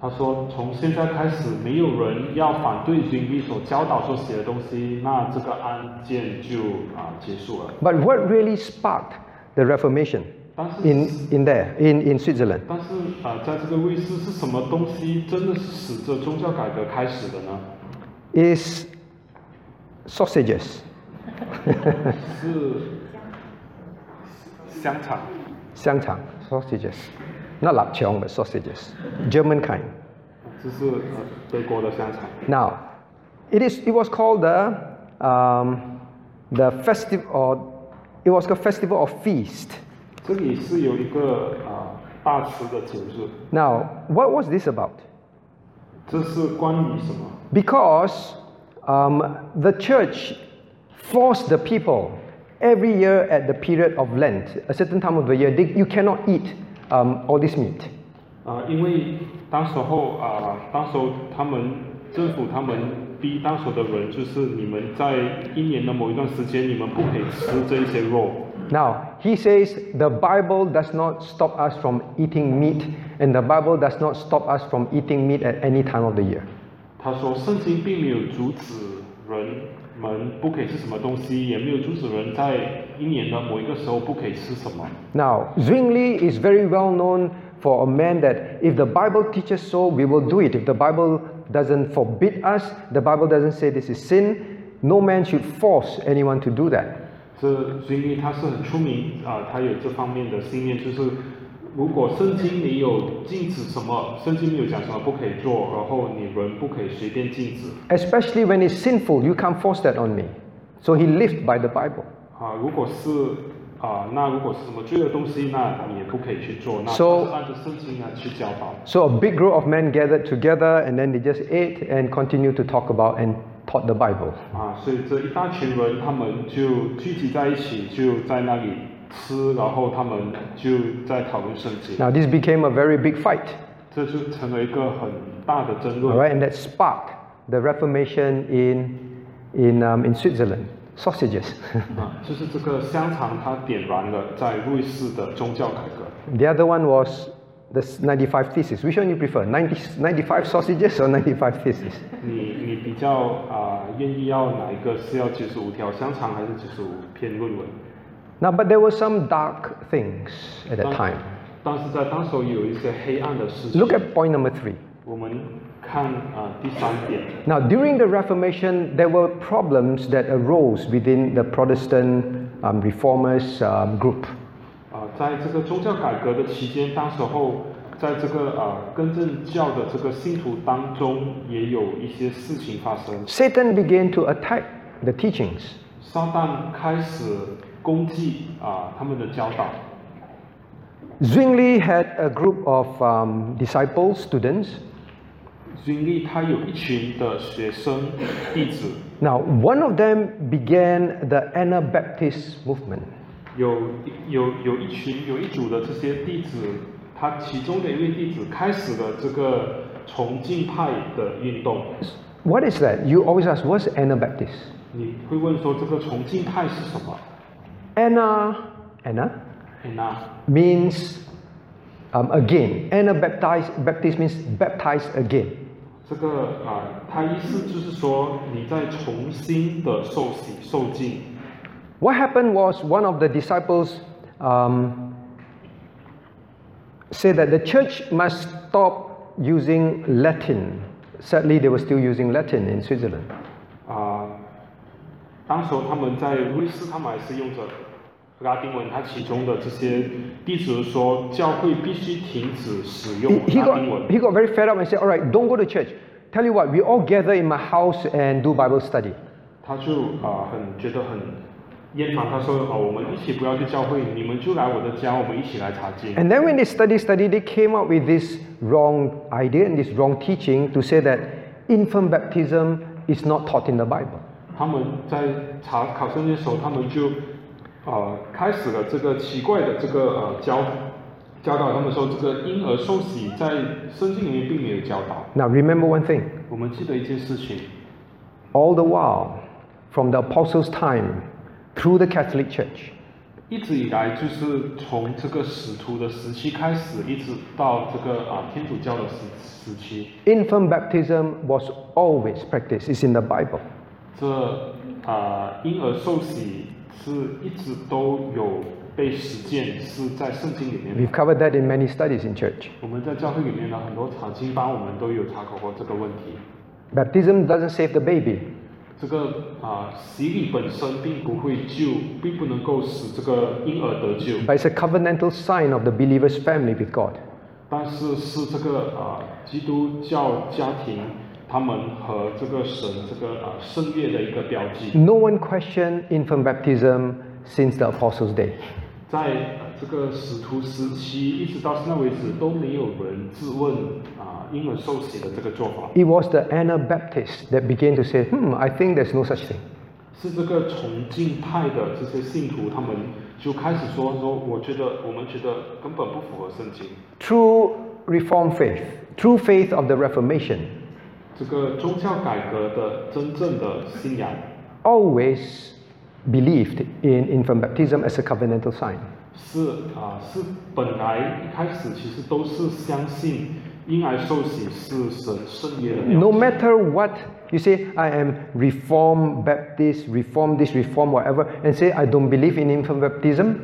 他说，从现在开始，没有人要反对 z w 所教导所写的东西，那这个案件就啊结束了。 But what really sparked the Reformation 但是 in, in there, in, in Switzerland? 但是啊、呃在这个瑞士是什么东西真的是使这宗教改革开始的呢？ Is sausages. 是香肠， Xiangchang, sausages. Not lapchong, but sausages. German kind. 这是呃德国的香肠。 Now, it, is, it was called the, um, the festival, or it was a festival of feast. 这里是有一个啊、大吃的节日， Now, what was this about? 这是关于什么？ Because um, the church forced the people every year at the period of Lent, a certain time of the year, they, you cannot eat um, all this meat. 啊、因为当时候啊、当时候他们政府他们逼当时候的人，就是你们在一年的某一段时间，你们不可以吃这一些肉。 Now, he says the Bible does not stop us from eating meat, and the Bible does not stop us from eating meat at any time of the year. 他说，圣经并没有阻止人们不可以吃什么东西，也没有阻止人在一年的某一个时候不可以吃什么。 Now, Zwingli is very well known for a man that if the Bible teaches so, we will do it. If the Bible doesn't forbid us, the Bible doesn't say this is sin, no man should force anyone to do that. 这所以他是很出名啊、他有这方面的信念，就是如果圣经没有禁止什么，圣经没有讲什么不可以做，然后你人不可以随便禁止 Especially when it's sinful, you can't force that on me. So he lived by the Bible. 啊、如果是啊、那如果是什么罪的东西，那你也不可以去做，那 So- 他是按照圣经来去教导。 So a big group of men gathered together and then they just ate and continued to talk about and taught the Bible. 啊，所以这一大群人，他们就聚集在一起，就在那里吃，然后他们就在讨论圣经， Now this became a very big fight. 这就成为一个很大的争 All 论。 right, and that sparked the Reformation in, in, um, in Switzerland. Sausages. 啊，就是这个香肠，它点燃了在瑞士的宗教改革。 the other one was the 95 Theses. Which one you prefer? 90, 95 sausages or 95 Theses? 你你比较啊、愿意要哪一个？是要九十五条香肠，还是九十五篇论文？ Now, but there were some dark things at that 当 time. 但是在当时候有一些黑暗的事情。 Look at point number three. 我们看啊、第三点。 Now, during the Reformation, there were problems that arose within the Protestant um, reformers um, group. 啊，在这个宗教改革的期间，当时候 在这个啊更正教的这个信徒当中，也有一些事情发生。 Satan began to attack the teachings. 撒旦开始攻击啊他们的教导。 Zwingli had a group of um, disciples, students. 军力他有一群的学生弟子， Now, one of them began the Anabaptist movement. 有有有一群有一组的这些弟子，他其中的一位弟子开始了这个崇敬派的运动。What is that? You always ask, what's Anabaptist? 你会问说这个崇敬派是什么？Anna, ana ana means um, again. Anabaptized, Baptist means baptized again. 这个啊，它意思就是说你在重新的受洗受敬。What happened was one of the disciples um, said that the church must stop using Latin. Sadly, they were still using Latin in Switzerland. 啊，当时候他们在瑞士，他们还是用着拉丁文。他其中的这些弟子说，教会必须停止使用 He, he 拉丁文 got, he got very fed up and said, All right, don't go to church. Tell you what, we all gather in my house and do Bible study. 他就啊很觉得很 厌烦，他说啊我们一起不要去教会，你们就来我的家，我们一起来查经。 And then when they study, study, they came up with this wrong idea and this wrong teaching to say that infant baptism is not taught in the Bible. 他们在查考圣经的时候，他们就呃开始了这个奇怪的这个呃教教导，他们说这个婴儿受洗在圣经里面并没有教导。 Now, remember one thing 我们记得一件事情， all the while, from the apostles' time through the Catholic Church, 一直以来就是从这个使徒的时期开始，一直到这个啊天主教的时时期， infant baptism was always practiced. It's in the Bible. 这啊婴儿受洗是一直都有被实践，是在圣经里面的。 We've covered that in many studies in church. 我们在教会里面呢，很多查经班我们都有查考过这个问题。 Baptism doesn't save the baby, 这个啊洗礼本身并不会救，并不能够使这个婴儿得救， but it's a covenantal sign of the believer's family with God. 但是是这个啊基督教家庭他们和这个神这个啊圣约的一个标记。 No one questioned infant baptism since the apostles' day. 在 这个使徒时期一直到现在为止都没有人质问啊英文受洗的这个做法，It was the Anabaptists that began to say, hmm, I think there's no such thing. 是这个崇敬派的这些信徒他们就开始说说，我觉得我们觉得根本不符合圣经。True Reformed faith, true faith of the Reformation, 这个宗教改革的真正的信仰 always believed in infant baptism as a covenantal sign. 是啊、是本来一开始其实都是相信婴儿受洗是神圣约的 No matter what you say, I am Reformed Baptist, Reform this, Reform whatever, and say I don't believe in infant baptism,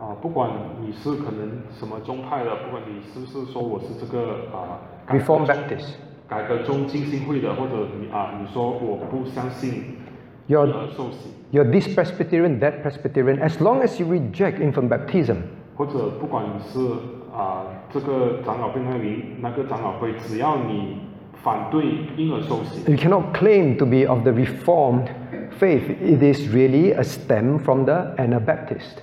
啊，不管你是可能什么宗派的，不管你是不是说我是这个啊改革 Reformed Baptist. 改革中浸信会的，或者你啊你说我不相信婴儿受洗，You're this Presbyterian, that Presbyterian, as long as you reject infant baptism. 或者不管你是啊、呃、这个长老会那里那个长老会，只要你反对婴儿受洗。You cannot claim to be of the Reformed faith. It is really a stem from the Anabaptist.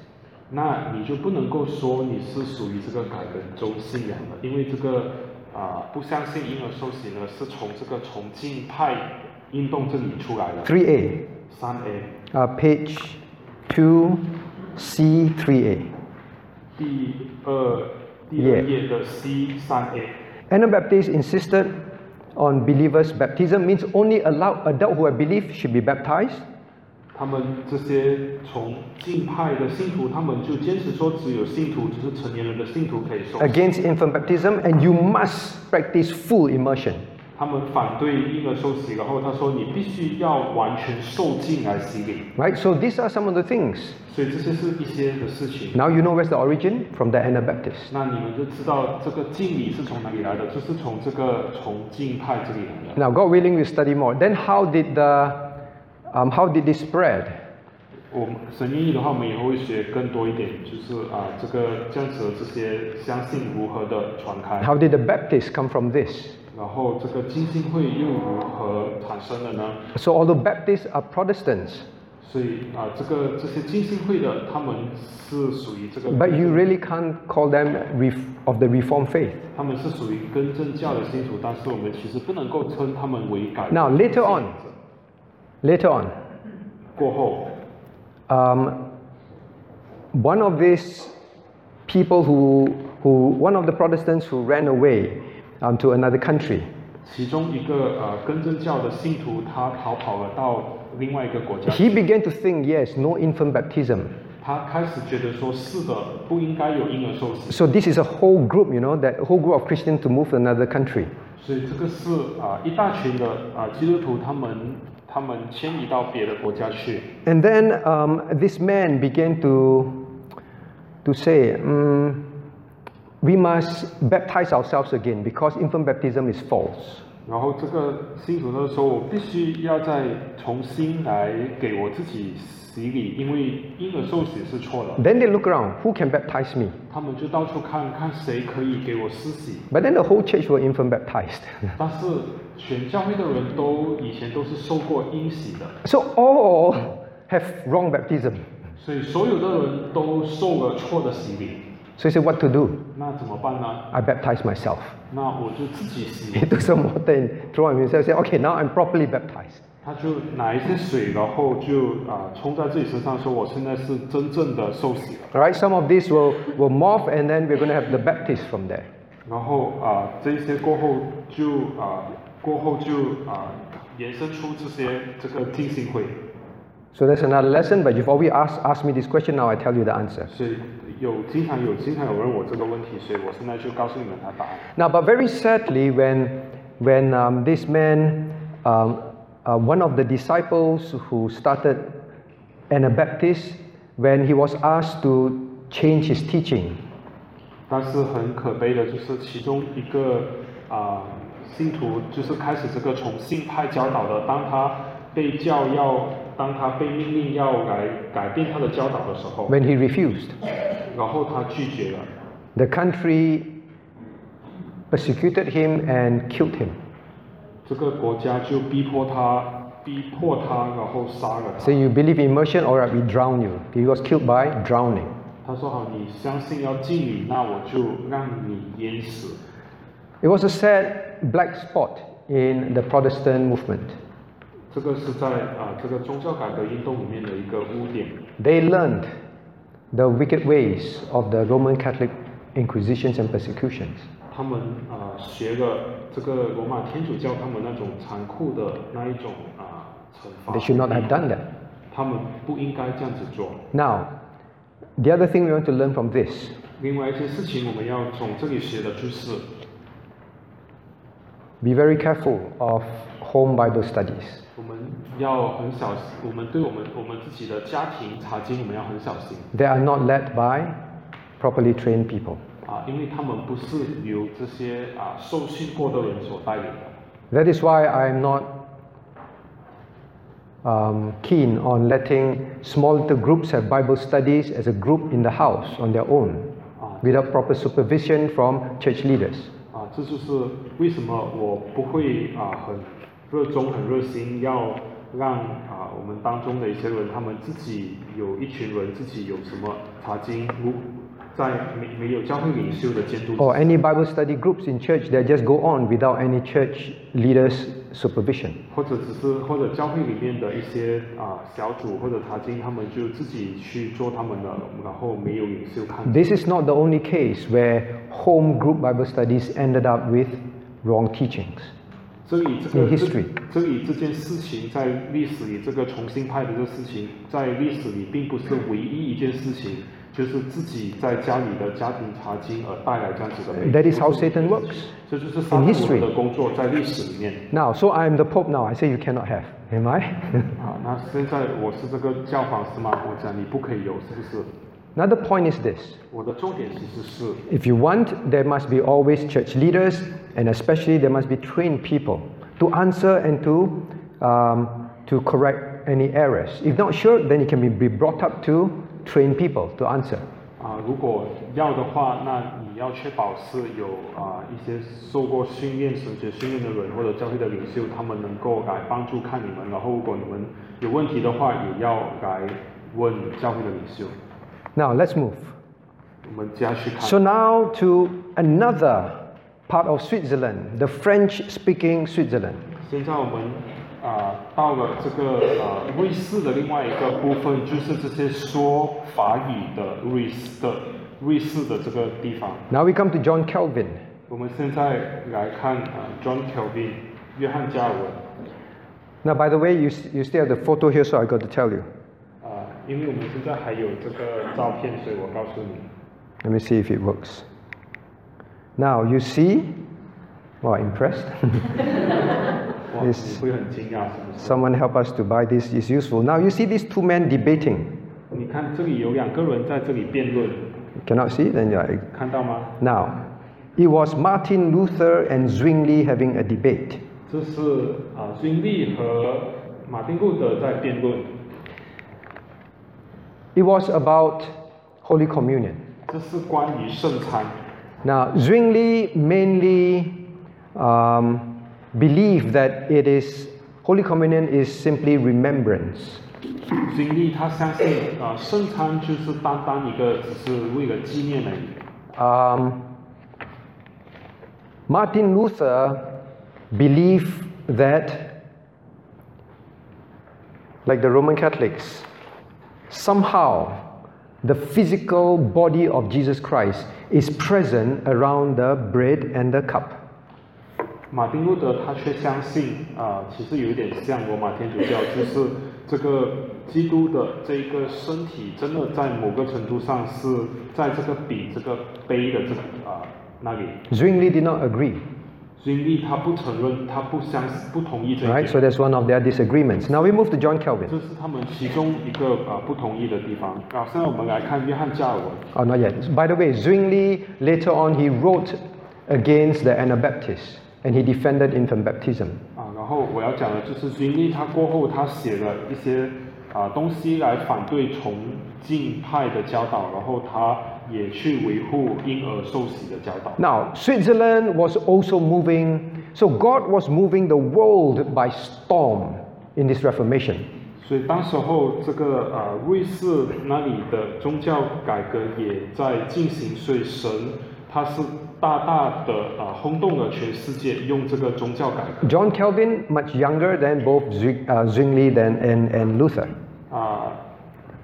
那你就不能够说你是属于这个改革宗信仰的，因为这个啊、呃、不相信婴儿受洗呢，是从这个重庆派运动这里出来的。Three A。3A uh, page 2 C 3A Yeah. Anabaptists insisted on believers baptism means only allow adult who have believed should be baptized. Against infant baptism and you must practice full immersion. 他们反对婴儿受洗，然后他说你必须要完全受浸来洗礼。 Right? So these are some of the things. 所以这些是一些的事情。 Now you know where's the origin? From the Anabaptists. 那你们就知道这个敬礼是从哪里来的，就是从这个崇敬派这里来的。 Now God willing we'll study more. Then how did the um, how did this spread? 我 我们神愿意的话，我们以后会学更多一点，就是啊，这个这样子的这些相信如何的传开， How did the Baptists come from this? 然后这个浸信会又如何产生的呢？ So, although Baptists are Protestants, 所以啊，这个这些浸信会的，他们是属于这个， but you really can't call them ref- of the Reformed faith. 他们是属于更正教的信徒，但是我们其实不能够称他们为改。 Now, later on, later on, 过后， um, one of these people who, who, one of the Protestants who ran away um, to another country, 其中一个呃更正教的信徒，他逃跑了到另外一个国家， he began to think, yes, no infant baptism. 他开始觉得说是的，不应该有婴儿受洗， So this is a whole group, you know, that whole group of Christians to move to another country. 所以这个是啊、一大群的啊、基督徒，他们他们迁移到别的国家去。 And then um, this man began to, to say, "Mm, we must baptize ourselves again because infant baptism is false. 然后这个信徒他说，我必须要再重新来给我自己洗礼，因为婴儿受洗是错的。Then they look around, who can baptize me? 他们就到处看看谁可以给我施洗，But then the whole church were infant baptized. 但是全教会的人都以前都是受过婴洗的，so all have wrong baptism. 所以所有的人都受了错的洗礼。So he said, what to do? 那怎么办呢？ I baptized myself. 那我就自己洗 He。took some water and threw on himself. Said, okay, now I'm properly baptized. 他就拿一些水，然后就啊、冲在自己身上，说我现在是真正的受洗了。 All right, some of these will, will morph, and then we're going to have the Baptist from there. 然后啊、这一些过后就啊、过后就啊、延伸出这些这个浸信会。 So that's another lesson, but you've already asked, asked me this question, now I tell you the answer. 所以 有经常有经常有人问我这个问题，所以我现在就告诉你们他答案。 Now, but very sadly, when, when um, this man, um, uh, one of the disciples who started Anabaptist, when he was asked to change his teaching, 但是很可悲的就是其中一个啊、信徒就是开始这个从信派教导的，当他被教要， 当他被命令要来改变他的教导的时候， when he refused, 然后他拒绝了， the country persecuted him and killed him. 这个国家就逼迫他，逼迫他，然后杀了他 Say, you believe in immersion, all right, we drown you. He was killed by drowning. 他说好，你相信要敬礼，那我就让你淹死。 It was a sad black spot in the Protestant movement. 这个是在啊、这个宗教改革运动里面的一个污点。 They learned the wicked ways of the Roman Catholic inquisitions and persecutions. 他们啊、学了这个罗马天主教他们那种残酷的那一种啊、惩罚 They，should not have done that. 他们不应该这样子做。 Now, the other thing we want to learn from this 另外一件事情，我们要从这里学的就是， be very careful of home Bible studies. 我们要很小心，我们对我们我们自己的家庭查经，我们要很小心 They are not led by properly trained people. 啊，因为他们不是由这些啊受训过的人所带领的。 That is why I'm not um, keen on letting small little groups have Bible studies as a group in the house on their own without proper supervision from church leaders. 啊，这就是为什么我不会啊很 热衷、很热心，要让啊我们当中的一些人，他们自己有一群人自己有什么查经，如在没没有教会领袖的监督之 Or any Bible study groups in church that just go on without any church leaders' supervision. 或者只是或者教会里面的一些啊小组或者查经，他们就自己去做他们的，然后没有领袖看。This is not the only case where home group Bible studies ended up with wrong teachings. 这里这个 history 这这里这件事情在历史里，这个重新拍的这个事情，在历史里并不是唯一一件事情，就是自己在家里的家庭查经而带来这样子的。That is how Satan works. 这就是撒旦 history 的工作，在历史里面 Now, so I am the Pope now. I say you cannot have. Am I? 啊。那现在我是这个教皇司马，我讲你不可以有，是不是？Another point is this 我的重点其实是， if you want, there must be always church leaders, and especially there must be trained people to answer and to, um, to correct any errors. If not sure, then you can be, be brought up to train people to answer. 啊，如果要的话，那你要确保是有啊一些受过训练、神学训练的人或者教会的领袖，他们能够来帮助看你们。然后，如果你们有问题的话，也要来问教会的领袖。 Now let's move. 我们接下去看。 So now to another part of Switzerland, the French-speaking Switzerland. 现在我们啊、到了这个啊、瑞士的另外一个部分，就是这些说法语的瑞士的瑞士的这个地方。 Now we come to John Calvin. 我们现在来看啊、John Calvin 约翰加尔文 Now, by the way, you, s- you still have the photo here, so I got to tell you. 啊、因为我们现在还有这个照片，所以我告诉你。 Let me see if it works. Now, you see? Wow, impressed? 哇， Yes. 你会很惊讶是不是？ Someone help us to buy this is useful. Now, you see these two men debating. 你看这里有两个人在这里辩论， You cannot see? Then yeah. 看到吗？ Now, it was Martin Luther and Zwingli having a debate. 这是啊，君利和马丁路德在辩论， It was about Holy Communion. 这是关于圣餐。 Now, Zwingli mainly um, believed that it is Holy Communion is simply remembrance. 君利他相信啊，圣餐就是单单一个，只是为了纪念而已。 Um, Martin Luther believed that, like the Roman Catholics, somehow the physical body of Jesus Christ is present around the bread and the cup. 马丁路德他却相信啊，其实有一点像罗马天主教，就是这个基督的这一个身体，真的在某个程度上是在这个饼、这个杯的这个啊那里。 Zwingli did not agree. 君利他不承认，他不相不同意这一 Right, 点。 so that's one of their disagreements. Now we move to John Calvin. 这是他们其中一个啊不同意的地方。啊，现在我们来看约翰加尔文。 Oh, not yet. By the way, Zwingli later on he wrote against the Anabaptists and he defended infant baptism. 啊，然后我要讲的就是君利他过后他写了一些啊东西来反对崇敬派的教导，然后他 也去维护婴儿受洗的教导。 Now, Switzerland was also moving, so God was moving the world by storm in this Reformation. 所以当时候这个啊瑞士那里的宗教改革也在进行，所以神他是大大的啊轰动了全世界，用这个宗教改革。 John Calvin, much younger than both Zwi- uh, Zwingli than, and, and Luther. 啊，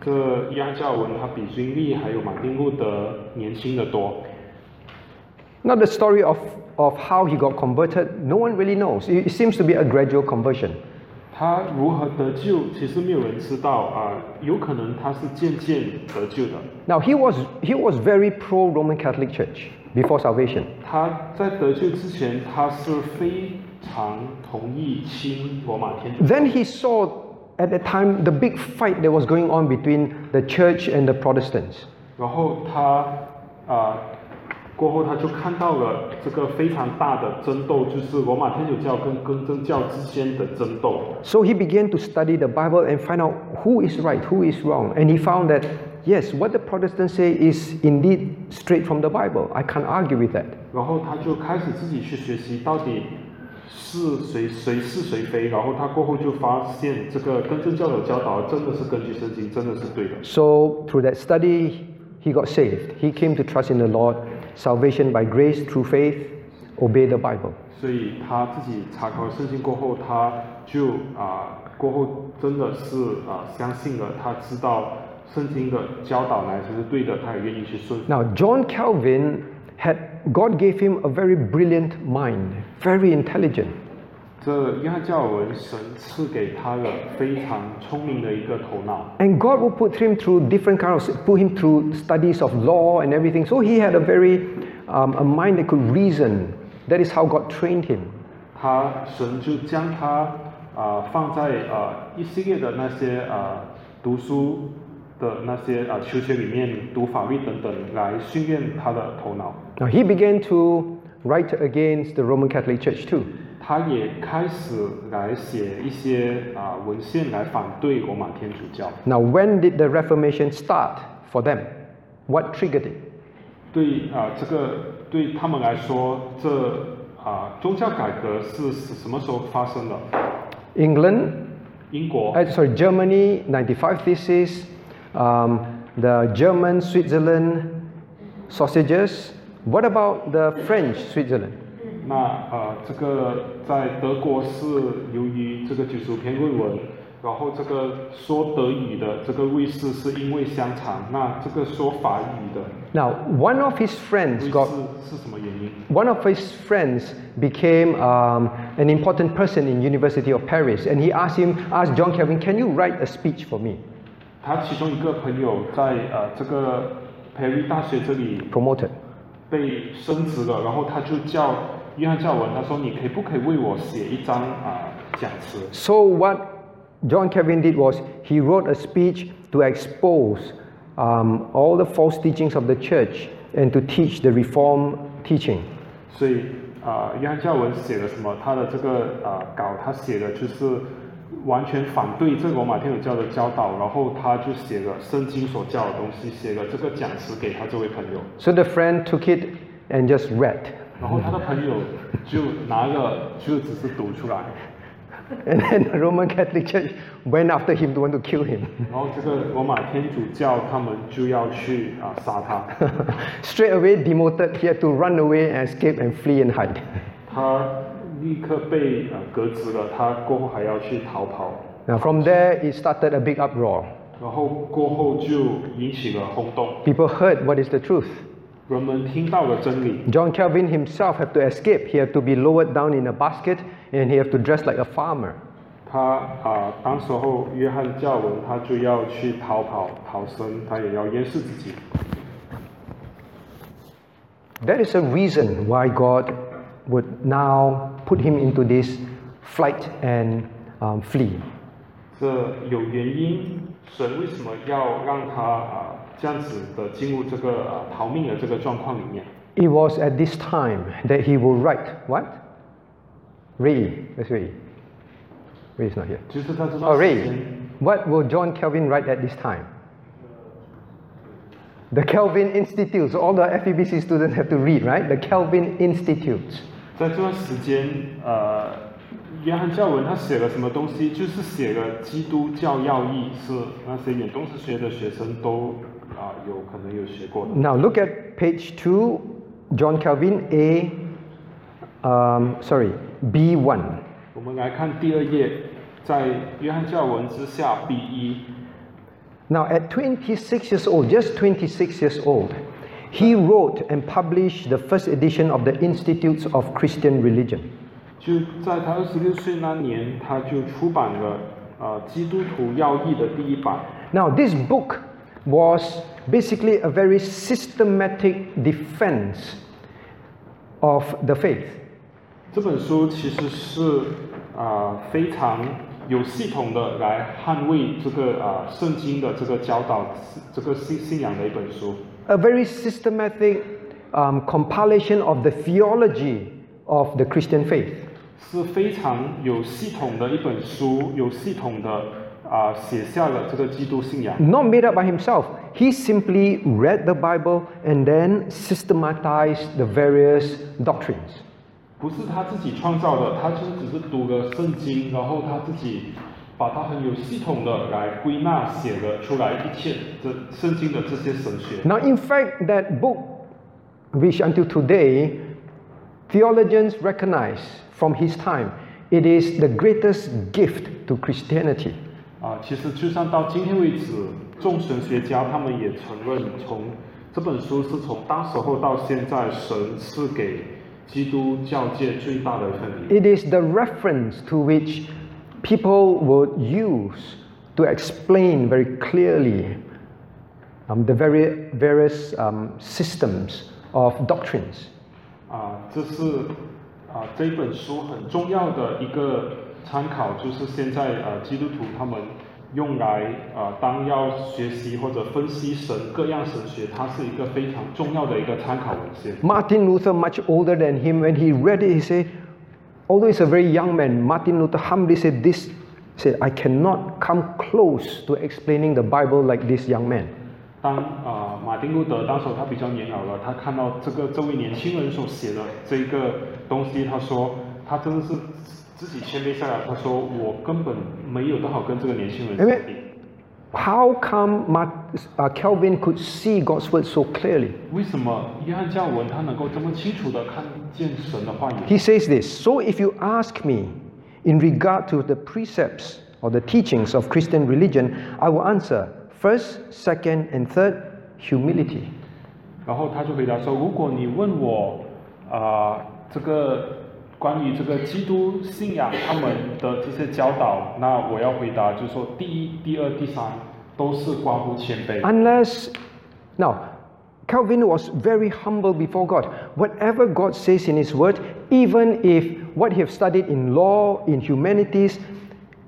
这约翰加尔文他比君利还有马丁路德年轻的多。 Now, the story of, of how he got converted, no one really knows. It, it seems to be a gradual conversion. 他如何得救，其实没有人知道啊，有可能他是渐渐得救的。 Now, he was, he was very pro Roman Catholic Church before salvation. 他在得救之前，他是非常同意亲罗马天主。 Then he saw at that time the big fight that was going on between the church and the Protestants. 然后他啊、过后他就看到了这个非常大的争斗，就是罗马天主教跟更正教之间的争斗。 So he began to study the Bible and find out who is right, who is wrong. And he found that, yes, what the Protestants say is indeed straight from the Bible. I can't argue with that. 然后他就开始自己去学习到底 是谁谁是谁非，然后他过后就发现这个跟正教的教导真的是根据圣经，真的是对的。So through that study, he got saved. He came to trust in the Lord, salvation by grace through faith, obey the Bible. 所以他自己查考圣经过后，他就啊、过后真的是啊、相信了，他知道圣经的教导乃是对的，他也愿意去顺服。Now, John Calvin had, God gave him a very brilliant mind, very intelligent. 这约翰加尔文神赐给他了非常聪明的一个头脑， And God will put him through different kinds of, put him through studies of law and everything. So he had a very, um, a mind that could reason. That is how God trained him. 他神就将他啊、放在啊、一系列的那些啊、读书 的那些啊、求学里面读法律等等来训练他的头脑。 Now he began to write against the Roman Catholic Church too. 他也开始来写一些啊、文献来反对罗马天主教。 Now, when did the Reformation start for them? What triggered it? 对啊、这个对他们来说，这啊、宗教改革是是什么时候发生的？ England, 英国 uh, sorry, Germany, 95 theses, um, the German, Switzerland sausages. What about the French Switzerland? 那呃，这个在德国是由于这个九十五篇论文，然后这个说德语的这个瑞士是因为香肠，那这个说法语的 Now, one of his friends 瑞 got 士是什么原因？ one of his friends became um, an important person in University of Paris, and he asked him, asked John Calvin, "Can you write a speech for me?" 他其中一个朋友在呃这个培瑞大学这里 Promoted. 被升职了，然后他就叫约翰教文，他说你可以不可以为我写一张啊、讲词？ So what John Calvin did was he wrote a speech to expose um, all the false teachings of the church and to teach the Reform teaching. 所以啊、约翰教文写了什么？他的这个啊、稿，他写的就是 完全反对这罗马天主教的教导，然后他就写了圣经所教的东西，写了这个讲词给他这位朋友， So the friend took it and just read. 然后他的朋友就拿了，就只是读出来， And then the Roman Catholic Church went after him to want to kill him. 然后这个罗马天主教他们就要去啊、杀他， Straight away demoted, he had to run away and escape and flee and hide. 他 立刻被呃革职了，他过后还要去逃跑。 Now from there it started a big uproar. 然后过后就引起了轰动， People heard what is the truth. 人们听到了真理。 John Calvin himself had to escape. He had to be lowered down in a basket and he had to dress like a farmer. 他啊、当时候约翰教文他就要去逃跑逃生，他也要掩饰自己。 That is a reason why God would now put him into this flight and um, flee. 这有原因，神为什么要让他啊、这样子的进入这个啊、逃命的这个状况里面？ It was at this time that he will write what? Ray. Where's Ray? Ray is not here. 就是在这 Oh, 段时 Ray. 间， What will John Calvin write at this time? The Calvin Institute. So all the FEBC students have to read, right? The Calvin Institute. 在这段时间，呃，约翰教文他写了什么东西？就是写了基督教要义，是那些远东神学的学生都啊、有可能有学过的。Now look at page two, John Calvin A, um, sorry, B one. 我们来看第二页，在约翰教文之下 B 一，Now, at twenty six years old, just twenty six years old, he wrote and published the first edition of the Institutes of Christian Religion. 就在他二十六岁那年，他就出版了呃基督徒要义的第一版。 Now, this book was basically a very systematic defense of the faith. 这本书其实是啊、非常有系统的来捍卫这个啊、圣经的这个教导，这个信信仰的一本书。 A very systematic um, compilation of the theology of the Christian faith. 是非常有系统的一本书，有系统的啊、写下了这个基督信仰， Not made up by himself. He simply read the Bible and then systematized the various doctrines. 不是他自己创造的，他就是只是读了圣经，然后他自己 把它很有系统的来归纳写了出来一切这圣经的这些神学。 Now, in fact, that book, which until today theologians recognize from his time, it is the greatest gift to Christianity. 啊，其实就算到今天为止，众神学家他们也承认，从这本书是从当时候到现在，神是给基督教界最大的一份礼物。 It is the reference to which people would use to explain very clearly um, the very various um, systems of doctrines. 啊，这是啊这一本书很重要的一个参考，就是现在呃基督徒他们用来啊当要学习或者分析神各样神学，它是一个非常重要的一个参考文献。 Martin Luther, much older than him, when he read it, he said, Although he's a very young man, Martin Luther humbly said this said, I cannot come close to explaining the Bible like this young man. 当呃马丁路德当时候他比较年老了，他看到这个这位年轻人所写的这个东西，他说他真的是自己谦卑下来，他说我根本没有多少跟这个年轻人相比。How come Mar- uh, Calvin could see God's word so clearly? 为什么约翰教文他能够这么清楚的看见神的话语？ He says this So if you ask me in regard to the precepts or the teachings of Christian religion, I will answer first, second, and third, humility. 然后他就回答说：“如果你问我，啊、这个 关于这个基督信仰他们的这些教导，那我要回答就是说，第一、第二、第三都是关乎谦卑。 Unless, now, Calvin was very humble before God. Whatever God says in His Word, even if what he have studied in law, in humanities,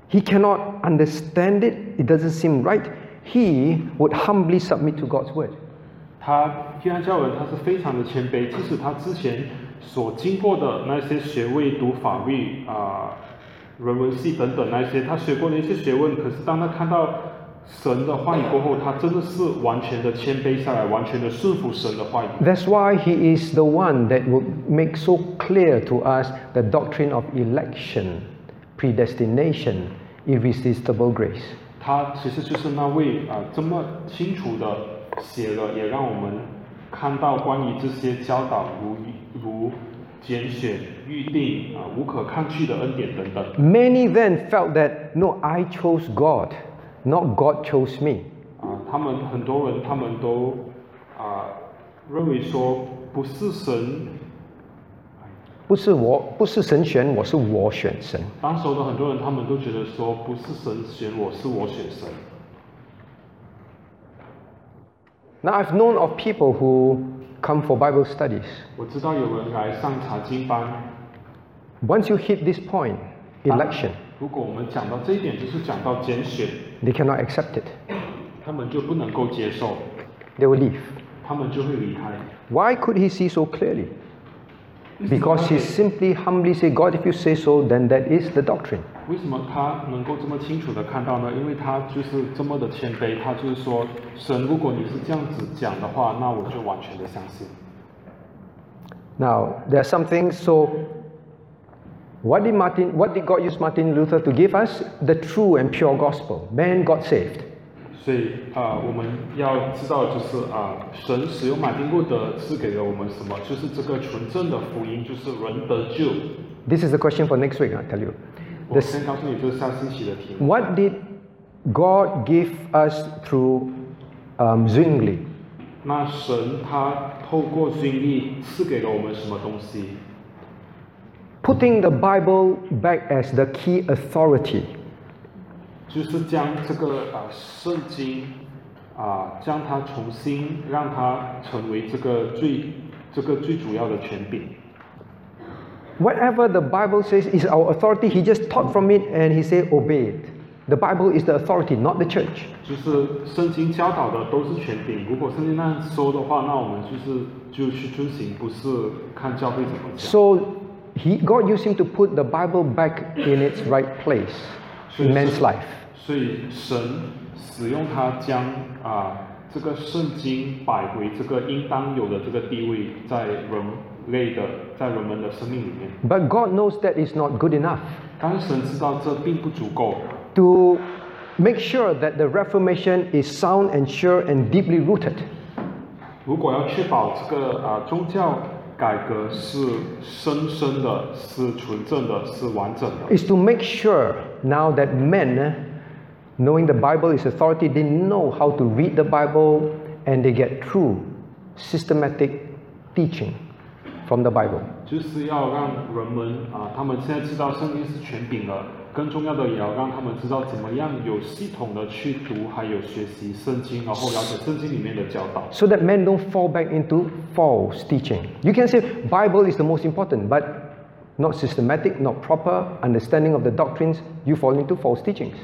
he cannot understand it, it doesn't seem right, he would humbly submit to God's Word. 他约翰教文他是非常的谦卑，即使他之前 所经过的那些学位，读法律啊、人文系等等那些，他学过的一些学问，可是当他看到神的话语过后，他真的是完全的谦卑下来，完全的顺服神的话语。That's why he is the one that would make so clear to us the doctrine of election, predestination, irresistible grace. 他其实就是那位啊、这么清楚的写了，也让我们看到关于这些教导如如拣选、预定啊、无可抗拒的恩典等等。 Many then felt that, no, I chose God, not God chose me. 啊，他们很多人他们都啊认为说不是神，不是我，不是神选我，是我选神。当时候的很多人他们都觉得说不是神选我，是我选神。 Now, I've known of people who come for Bible studies. 我知道有人来上查经班， Once you hit this point, election, 如果我们讲到这一点，就是讲到拣选， they cannot accept it. 他们就不能够接受， They will leave. 他们就会离开。 Why could he see so clearly? Because he simply humbly say, God, if you say so, then that is the doctrine. 为什么他能够这么清楚的看到呢？因为他就是这么的谦卑，他就是说，神，如果你是这样子讲的话，那我就完全的相信。 Now, there are some things, so what did Martin, what did God use Martin Luther to give us? The true and pure gospel. Man got saved. 所以啊、我们要知道就是啊、神使用马丁路德是给了我们什么？就是这个纯正的福音，就是人得救。 This is the question for next week, I tell you. 我先告诉你，这是下星期的题目。 What did God give us through um, Zwingli? 那神他透过经历赐给了我们什么东西？ Putting the Bible back as the key authority. 就是将这个啊、圣经啊、将它重新让它成为这个最这个最主要的权柄。 Whatever the Bible says is our authority, he just taught from it and he said, obey it. The Bible is the authority, not the church. 就是圣经教导的都是权柄，如果圣经那样说的话，那我们就是就去遵行，不是看教会怎么讲。 So he, God used him to put the Bible back in its right place in man's life. 所以神使用它将啊这个圣经摆回这个应当有的这个地位，在人类的在人们的生命里面。 But God knows that is not good enough. 但是神知道这并不足够， To make sure that the Reformation is sound and sure and deeply rooted, 如果要确保这个啊宗教改革是深深的、是纯正的、是完整的， is to make sure now that men, eh, knowing the Bible is authority, they know how to read the Bible and they get true systematic teaching from the Bible. 就是要让人们啊，他们现在知道圣经是权柄了，更重要的也要让他们知道怎么样有系统的去读，还有学习圣经，然后了解圣经里面的教导。 So that men don't fall back into false teaching. You can say Bible is the most important, but not systematic, not proper understanding of the doctrines, you fall into false teachings.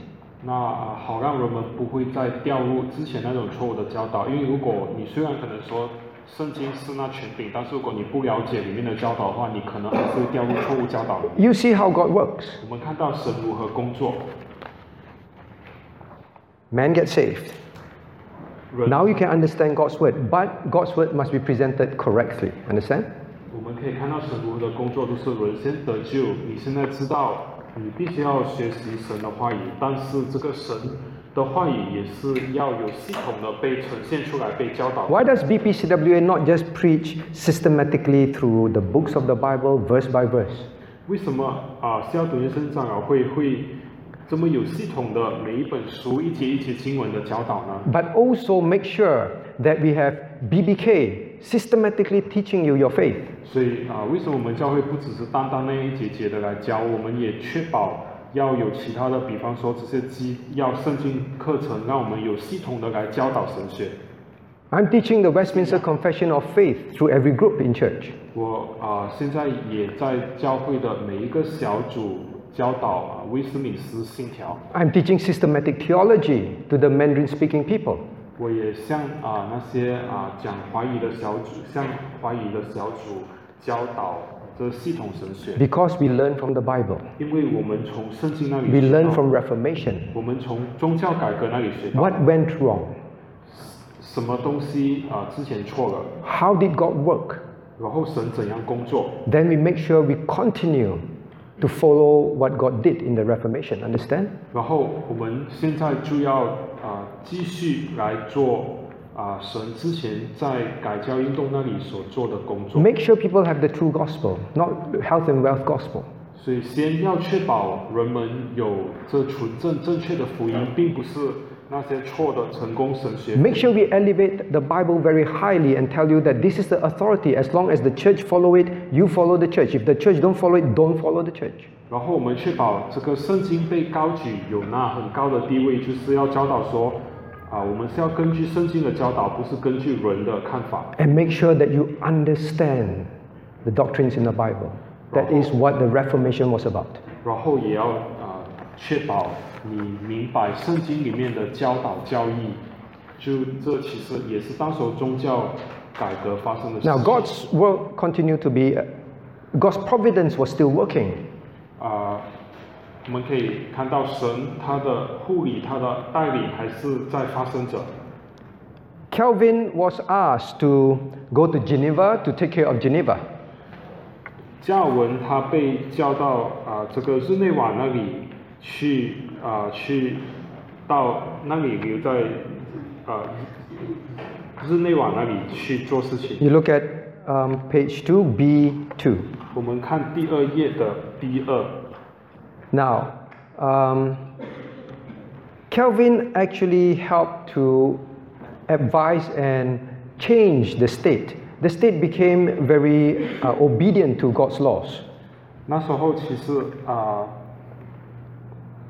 那、啊好让人们不会再掉入之前那种错误的教导，因为如果你虽然可能说圣经是那权柄，但是如果你不了解里面的教导的话，你可能还是会掉入错误教导里。You see how God works. 我们看到神如何工作，Man gets saved. Now you can understand God's word, but God's word must be presented correctly. Understand? 我们可以看到神如何的工作，都是人先得救。你现在知道，你必须要学习神的话语，但是这个神的话语也是要有系统的被呈现出来、被教导。 Why does BPCWA not just preach systematically through the books of the Bible, verse by verse? 为什么啊，西奥读学生长老会会这么有系统的每一本书一节一节经文的教导呢？ But also make sure that we have BBK systematically teaching you your faith. 所以啊，为什么我们教会不只是单单那一节节的来教，我们也确保要有其他的，比方说这些基要圣经课程，让我们有系统的来教导神学。 I'm teaching the Westminster Confession of Faith through every group in church. 我啊，现在也在教会的每一个小组教导啊威斯敏斯信条。 I'm teaching systematic theology to the Mandarin speaking people. 我也向啊那些啊讲华语的小组，向华语的小组教导这系统神学， Because we learn from the Bible. 因为我们从圣经那里 We 学 learn 到 from Reformation. 我们从宗教改革那里学到 What went wrong? 什么东西啊之前错了， How did God work? 然后神怎样工作， Then we make sure we continue To follow what God did in the Reformation. Understand? 然后我们现在就要啊继续来做啊神之前在改教运动那里所做的工作。Make sure people have the true gospel, not health and wealth gospel. 所以先要确保人们有这纯正正确的福音，并不是 那些错的成功神学。 Make sure we elevate the Bible very highly and tell you that this is the authority. As long as the church follow it, you follow the church. If the church don't follow it, don't follow the church. 然后我们确保这个圣经被高举，有那很高的地位，就是要教导说，啊，我们是要根据圣经的教导，不是根据人的看法。 And make sure that you understand the doctrines in the Bible. That is what the Reformation was about. 然后也要啊确保 你明白圣经里面的教导教义，就这其实也是当时候宗教改革发生的事 Now, 情。 God's work continued to be, uh, God's providence was still working. 啊、我们可以看到神他的护理、他的带领还是在发生着。 Calvin was asked to go to Geneva to take care of Geneva. 加尔文他被叫到啊、这个日内瓦那里去 啊、去到那里留在啊、日内瓦那里去做事情。 You look at um, page 2b2. 我们看第二页的 B 二， Now, um, Calvin actually helped to advise and change the state. The state became very uh, obedient to God's laws. 那时候其实啊、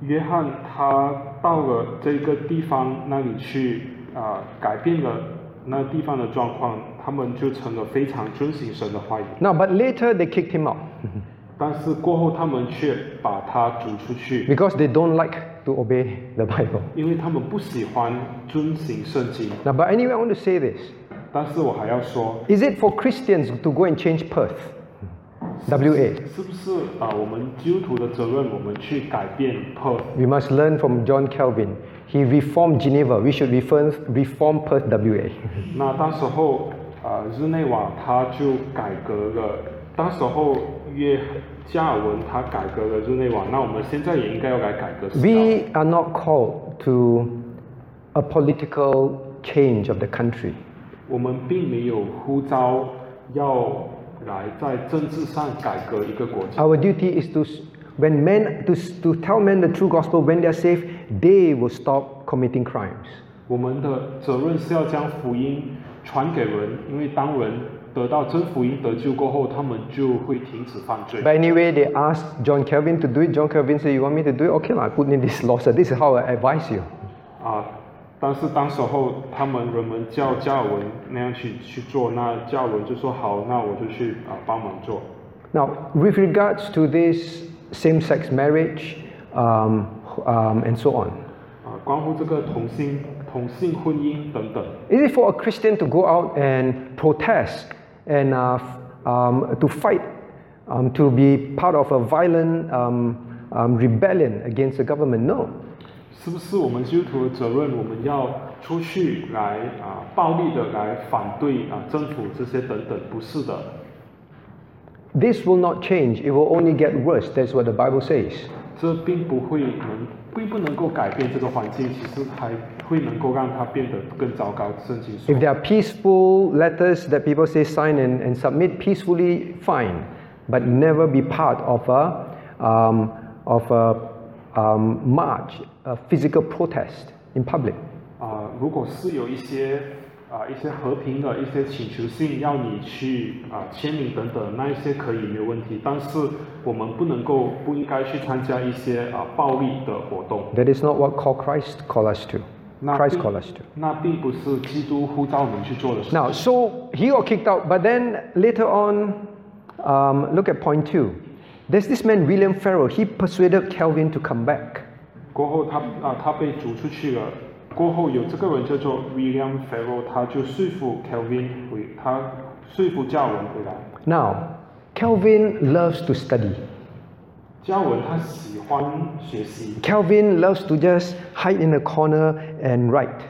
约翰他到了这个地方那里去啊、改变了那地方的状况，他们就成了非常遵行神的话语。Now, but later they kicked him out 但是过后他们却把他逐出去，because they don't like to obey the Bible. 因为他们不喜欢遵行圣经。Now, but anyway, I want to say this. 但是我还要说，Is it for Christians to go and change Perth? WA. 是不是啊、我们基督徒的责任，我们去改变 Perth？ We must learn from John Calvin. He reformed Geneva. We should reform, reform Perth WA. 那当时候啊、日内瓦他就改革了，当时候约加尔文他改革了日内瓦，那我们现在也应该要来改革。 We are not called to a political change of the country. 我们并没有呼召要 来在政治上改革一个国家。 Our duty is to, s- when men, to, s- to tell men the true gospel, when they are saved, they will stop committing crimes. 我们的责任是要将福音传给人，因为当人得到真福音得救过后，他们就会停止犯罪。 But anyway, they asked John Calvin to do it. John Calvin said, You want me to do it? Okay, I put in this law. So this is how I advise you. 啊， 但是当时候他们人们叫加尔文那样去去做，那加尔文就说好，那我就去啊帮忙做。 Now, with regards to this same sex marriage um, um, and so on, 啊，关乎这个同性 同性婚姻等等。 Is it for a Christian to go out and protest and uh, f- um, to fight, um, to be part of a violent um, um, rebellion against the government? No. 是不是我们基督徒的责任？我们要出去来啊、暴力的来反对啊、政府这些等等？不是的， This will not change. It will only get worse. That's what the Bible says. 这并不会能，并不能够改变这个环境，其实还会能够让它变得更糟糕。圣经说 If，there are peaceful letters that people say sign and, and submit peacefully, fine, but never be part of a, um, of a um, march, a physical protest in public. 啊、如果是有一些啊、一些和平的一些请求信要你去啊、签名等等，那一些可以没有问题，但是我们不能够不应该去参加一些啊、暴力的活动。 That is not what call Christ call us to. 那 Christ 并 call us to. 那并不是基督呼召我们去做的事。 Now, so he got kicked out, but then later on, um, look at point two. There's this man William Farel. He persuaded Calvin to come back. 过后他啊他被逐出去了。过后有这个人叫做 William Farel，他就说服 Calvin loves to study. 嘉文他喜欢学习。Calvin loves to just hide in a corner and write.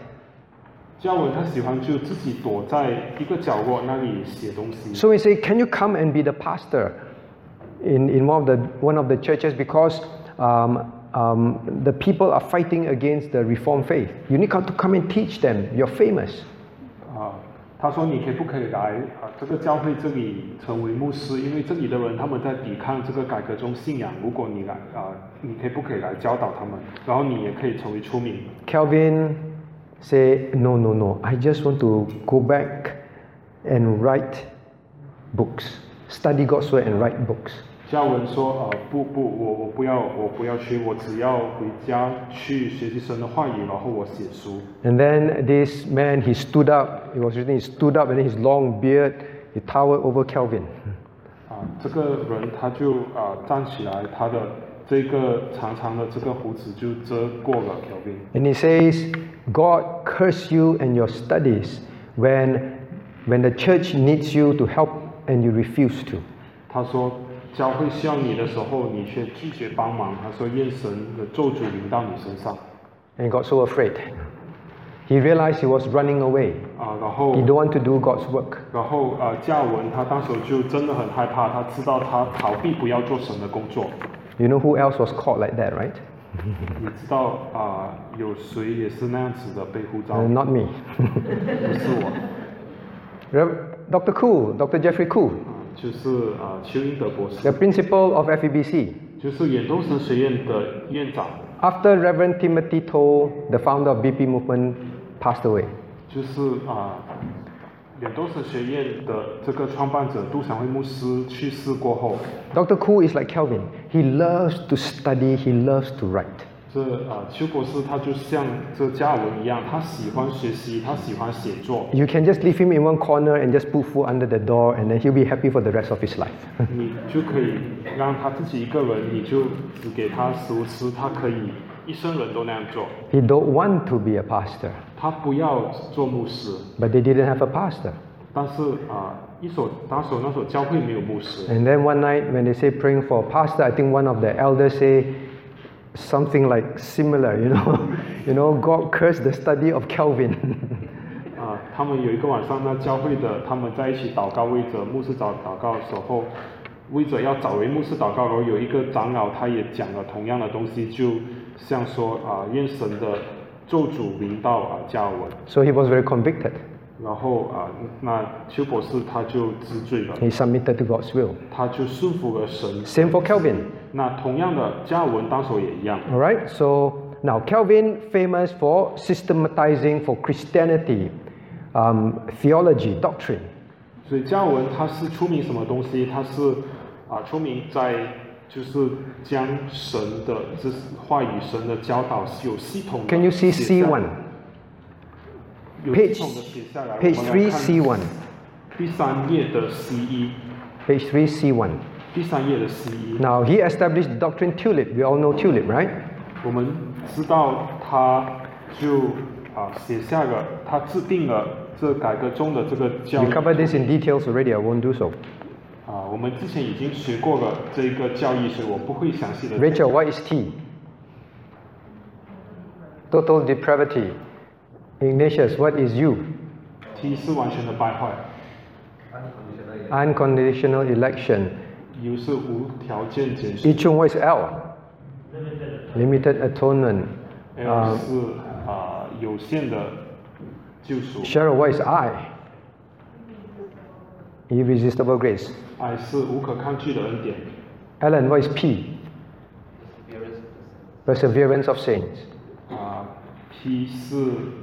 嘉文他喜欢就自己躲在一个角落那里写东西。So we say, can you come and be the pastor? in, in one of the one of the churches because um, um, the people are fighting against the Reformed faith. You need to come and teach them. You're famous." 啊，他说你可不可以来啊这个教会这里成为牧师？因为这里的人他们在抵抗这个改革中信仰。如果你来啊，你可不可以来教导他们？然后你也可以成为出名。 Calvin said, "No, no, no. I just want to go back and write books, study God's word and write books." 教文说呃不不，我我不要我不要学，我只要回家去学习神的话语，然后我写书。 And then this man, he stood up. It was written, he stood up, and then his long beard, he towered over Calvin. 啊，这个人他就啊站起来，他的这个长长的这个胡子就遮过了 Kelvin。 And he says, God curse you and your studies when, when the church needs you to help and you refuse to. 他说 教会需要你的时候，你却拒绝帮忙。他说愿神的咒诅临到你身上 And he got so afraid. He realized he was running away. 啊，然后 He don't want to do God's work. 然后啊教文他当时就真的很害怕，他知道他逃避不要做神的工作。You know who else was caught like that, right? 你知道啊有谁也是那样子的被呼召，Uh, not me. 不是我，Rev- Dr. Koo, Dr. Jeffrey Koo, 啊 The principal of FEBC. 就是远东神学院的院长。After Reverend Timothy Tow, the founder of BP movement, passed away. 就是啊，远东神学院的这个创办者杜祥辉牧师去世过后。Dr. Khoo is like Calvin. He loves to study. He loves to write. 这啊邱博士他就像这加尔文一样，他喜欢学习，他喜欢写作， You can just leave him in one corner and just put food under the door, and then he'll be happy for the rest of his life. 你就可以让他自己一个人，你就只给他食物吃，他可以一生人都那样做， he don't want to be a pastor, 他不要做牧师， but they didn't have a pastor. 但是啊一所当时那所教会没有牧师。 And then one night when they say praying for a pastor, I think one of the elders say something like similar, you know, you know, God cursed the study of Calvin. 啊，他们有一个晚上，那教会的他们在一起祷告，为着牧师祷祷告的时候，为着要找为牧师祷告，然后有一个长老他也讲了同样的东西，就像说啊，愿神的咒诅临到啊加尔文，so he was very convicted. 然后啊，那邱博士他就知罪了，He submitted to God's will. 他就顺服了神。Same for Calvin. 那同样的，加尔文当时也一样。All right, so now Calvin famous for systematizing for Christianity, um, theology, doctrine. 所以加尔文他是出名什么东西？他是啊出名在就是将神的这话语、神的教导是有系统的 Can you see 写下 C1? 有 Page- 系统的写下来。 Page 我们 3, 来看 C1. 第三页的 C 一， Page 3, C1. 第三页的 C 一。 Now he established the doctrine tulip. We all know tulip, right? 我们知道他就 啊写下了，他制定了这改革中的这个教 We 育 covered this in details already, I won't do so. 啊，我们之前已经学过了这个教义，所以我不会详细的。 Rachel, what is T? Total depravity. Ignatius, what is U? T 是完全的败坏 Unconditional election. ，U 是无条件拣选 Ichung, what is L? Limited atonement. ，L 是啊有限的救赎 Cheryl, what is I? Irresistible grace. ，I 是无可抗拒的恩典 Alan, what is P? Perseverance of saints. 啊，P 是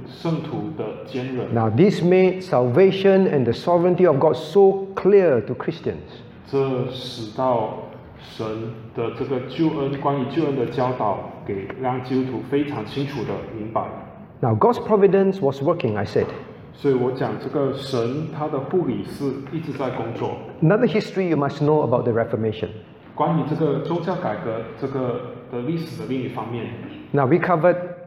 圣徒的坚韧。 Now, this made salvation and the sovereignty of God so clear to Christians. 这使到神的这个救恩，关于救恩的教导，给让基督徒非常清楚的明白。 Now, God's providence was working, I said. 所以我讲这个神他的护理是一直在工作。 Another history you must know about the Reformation. 关于这个宗教改革这个的历史的另一方面， Now, we covered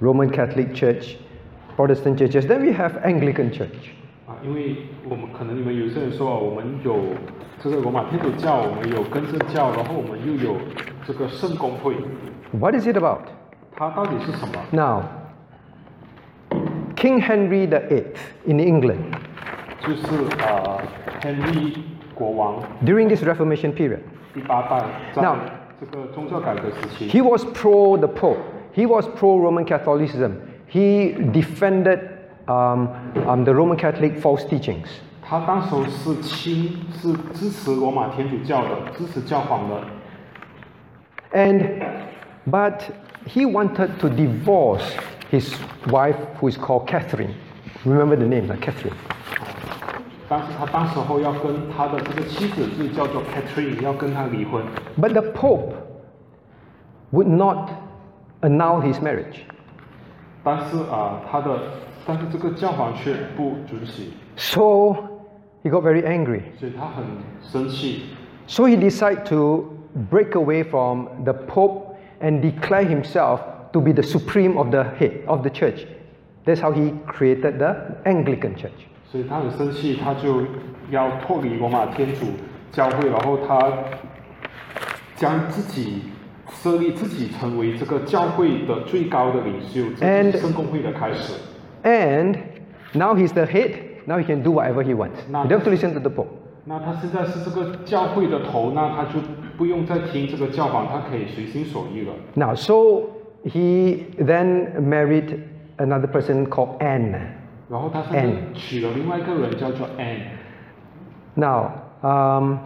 Roman Catholic Church, Protestant churches? Then we have Anglican Church. 啊，因为我们可能你们有些人说，我们有这个罗马天主教，我们有更正教，然后我们又有这个圣公会， What is it about? 它到底是什么？ Now, King Henry VIII in England, 就是呃，Henry 国王 during this Reformation period, 第八代在 Now- 这个宗教改革时期， he was pro the Pope. He was pro Roman Catholicism. He defended um, um, the Roman Catholic false teachings. 他当时候是亲是支持罗马天主教的，支持教皇的， And but he wanted to divorce his wife, who is called Catherine. Remember the name, like Catherine. 但是他当时候要跟他的这个妻子就叫做 Catherine，要跟他离婚， But the Pope would not annul his marriage. 但是啊、他的但是这个教皇却不准许， So he got very angry. 所以他很生气， So he decided to break away from the Pope and declare himself to be the supreme of the head of the church. That's how he created the Anglican Church. 所以他很生气，他就要脱离罗马天主教会，然后他将自己 设立自己成为这个教会的最高的领袖，这 And- 是圣公会的开始。 And now he's the head. Now he can do whatever he wants. Now- He don't have to listen to the Pope. 那他现在是这个教会的头，那他就不用再听这个教皇，他可以随心所欲了。 Now, so he then married another person called Anne. 然后他现在 Anne 娶了另外一个人，叫做 Anne。 Now, um,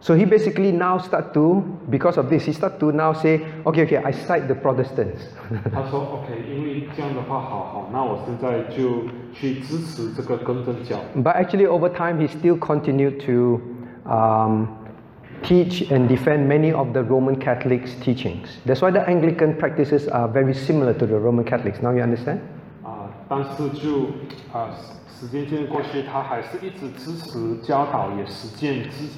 so he basically now start to, because of this, he start to now say, okay, okay, I cite the Protestants. 他说 OK，因为这样的话，好好，那我现在就去支持这个更正教。 but actually, over time, he still continued to um, teach and defend many of the Roman Catholics' teachings. That's why the Anglican practices are very similar to the Roman Catholics. Now you understand? 啊、但是就啊、时间渐渐过去，他还是一直支持教导，也实践支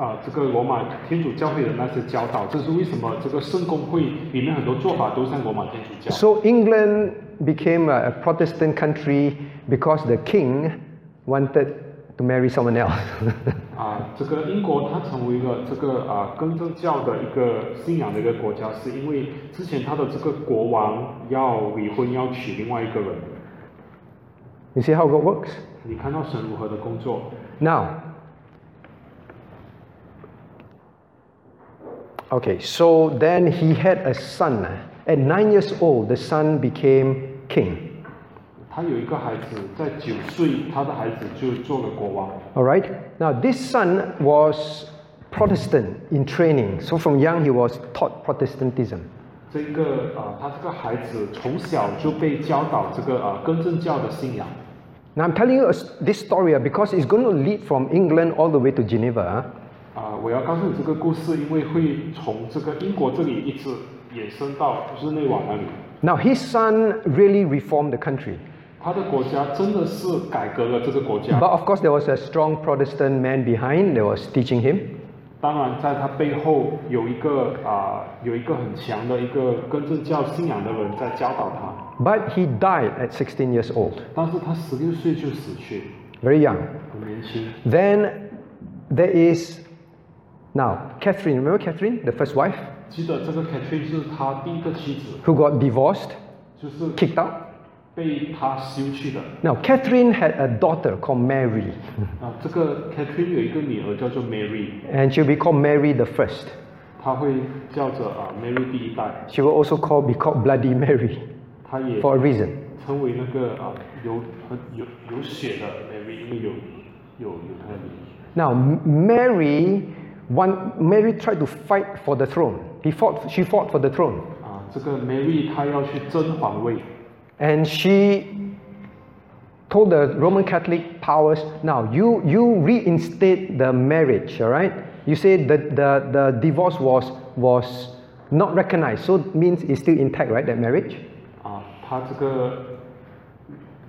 啊、这个罗马天主教会的那些教导。这是为什么这个圣公会里面很多做法都像罗马天主教。 So England became a, a Protestant country because the king wanted to marry someone else. 啊，这个英国它成为了这个啊更正教的一个信仰的一个国家，是因为之前他的这个国王要离婚，要娶另外一个人。 you see how God works? 你看到神如何的工作？ Now, okay, so then he had a son. At nine years old, the son became king. 他有一个孩子，在九岁，他的孩子就做了国王。 All right. Now, this son was Protestant in training. So from young, he was taught Protestantism. 这个啊、他这个孩子从小就被教导这个啊、更正教的信仰。 Now, I'm telling you a s- this story ah, because it's going to lead from England all the way to Geneva. ah. 啊、我要告诉你这个故事，因为会从这个英国这里一直延伸到日内瓦那里。 Now, his son really reformed the country. 他的国家真的是改革了这个国家 But，of course, there was a strong Protestant man behind that was teaching him. 当然在他背后有一个啊、有一个很强的一个更正教信仰的人在教导他， But he died at 16 years old, 但是他十六岁就死去， very young. 很年轻。 Then there is now Catherine. Remember Catherine, the first wife, 记得这个 Catherine 是他第一个妻子， who got divorced, 就是 kicked out. 被他休去的。 Now Catherine had a daughter called Mary, 啊，这个 Catherine 有一个女儿叫做 Mary， and she'll be called Mary the First. 她会叫着啊 Mary 第一代， She will also call be called Bloody Mary 她也 for a reason. 称为那个啊有很有有血的 Mary，因为有有有她的名。 Now M- Mary, one Mary tried to fight for the throne. He fought. She fought for the throne, 啊，这个 Mary 她要去争皇位， and she told the Roman Catholic powers, "Now you you reinstate the marriage. All right? You say that the the divorce was was not recognized, so it means it's still intact, right? That marriage." 啊，她这个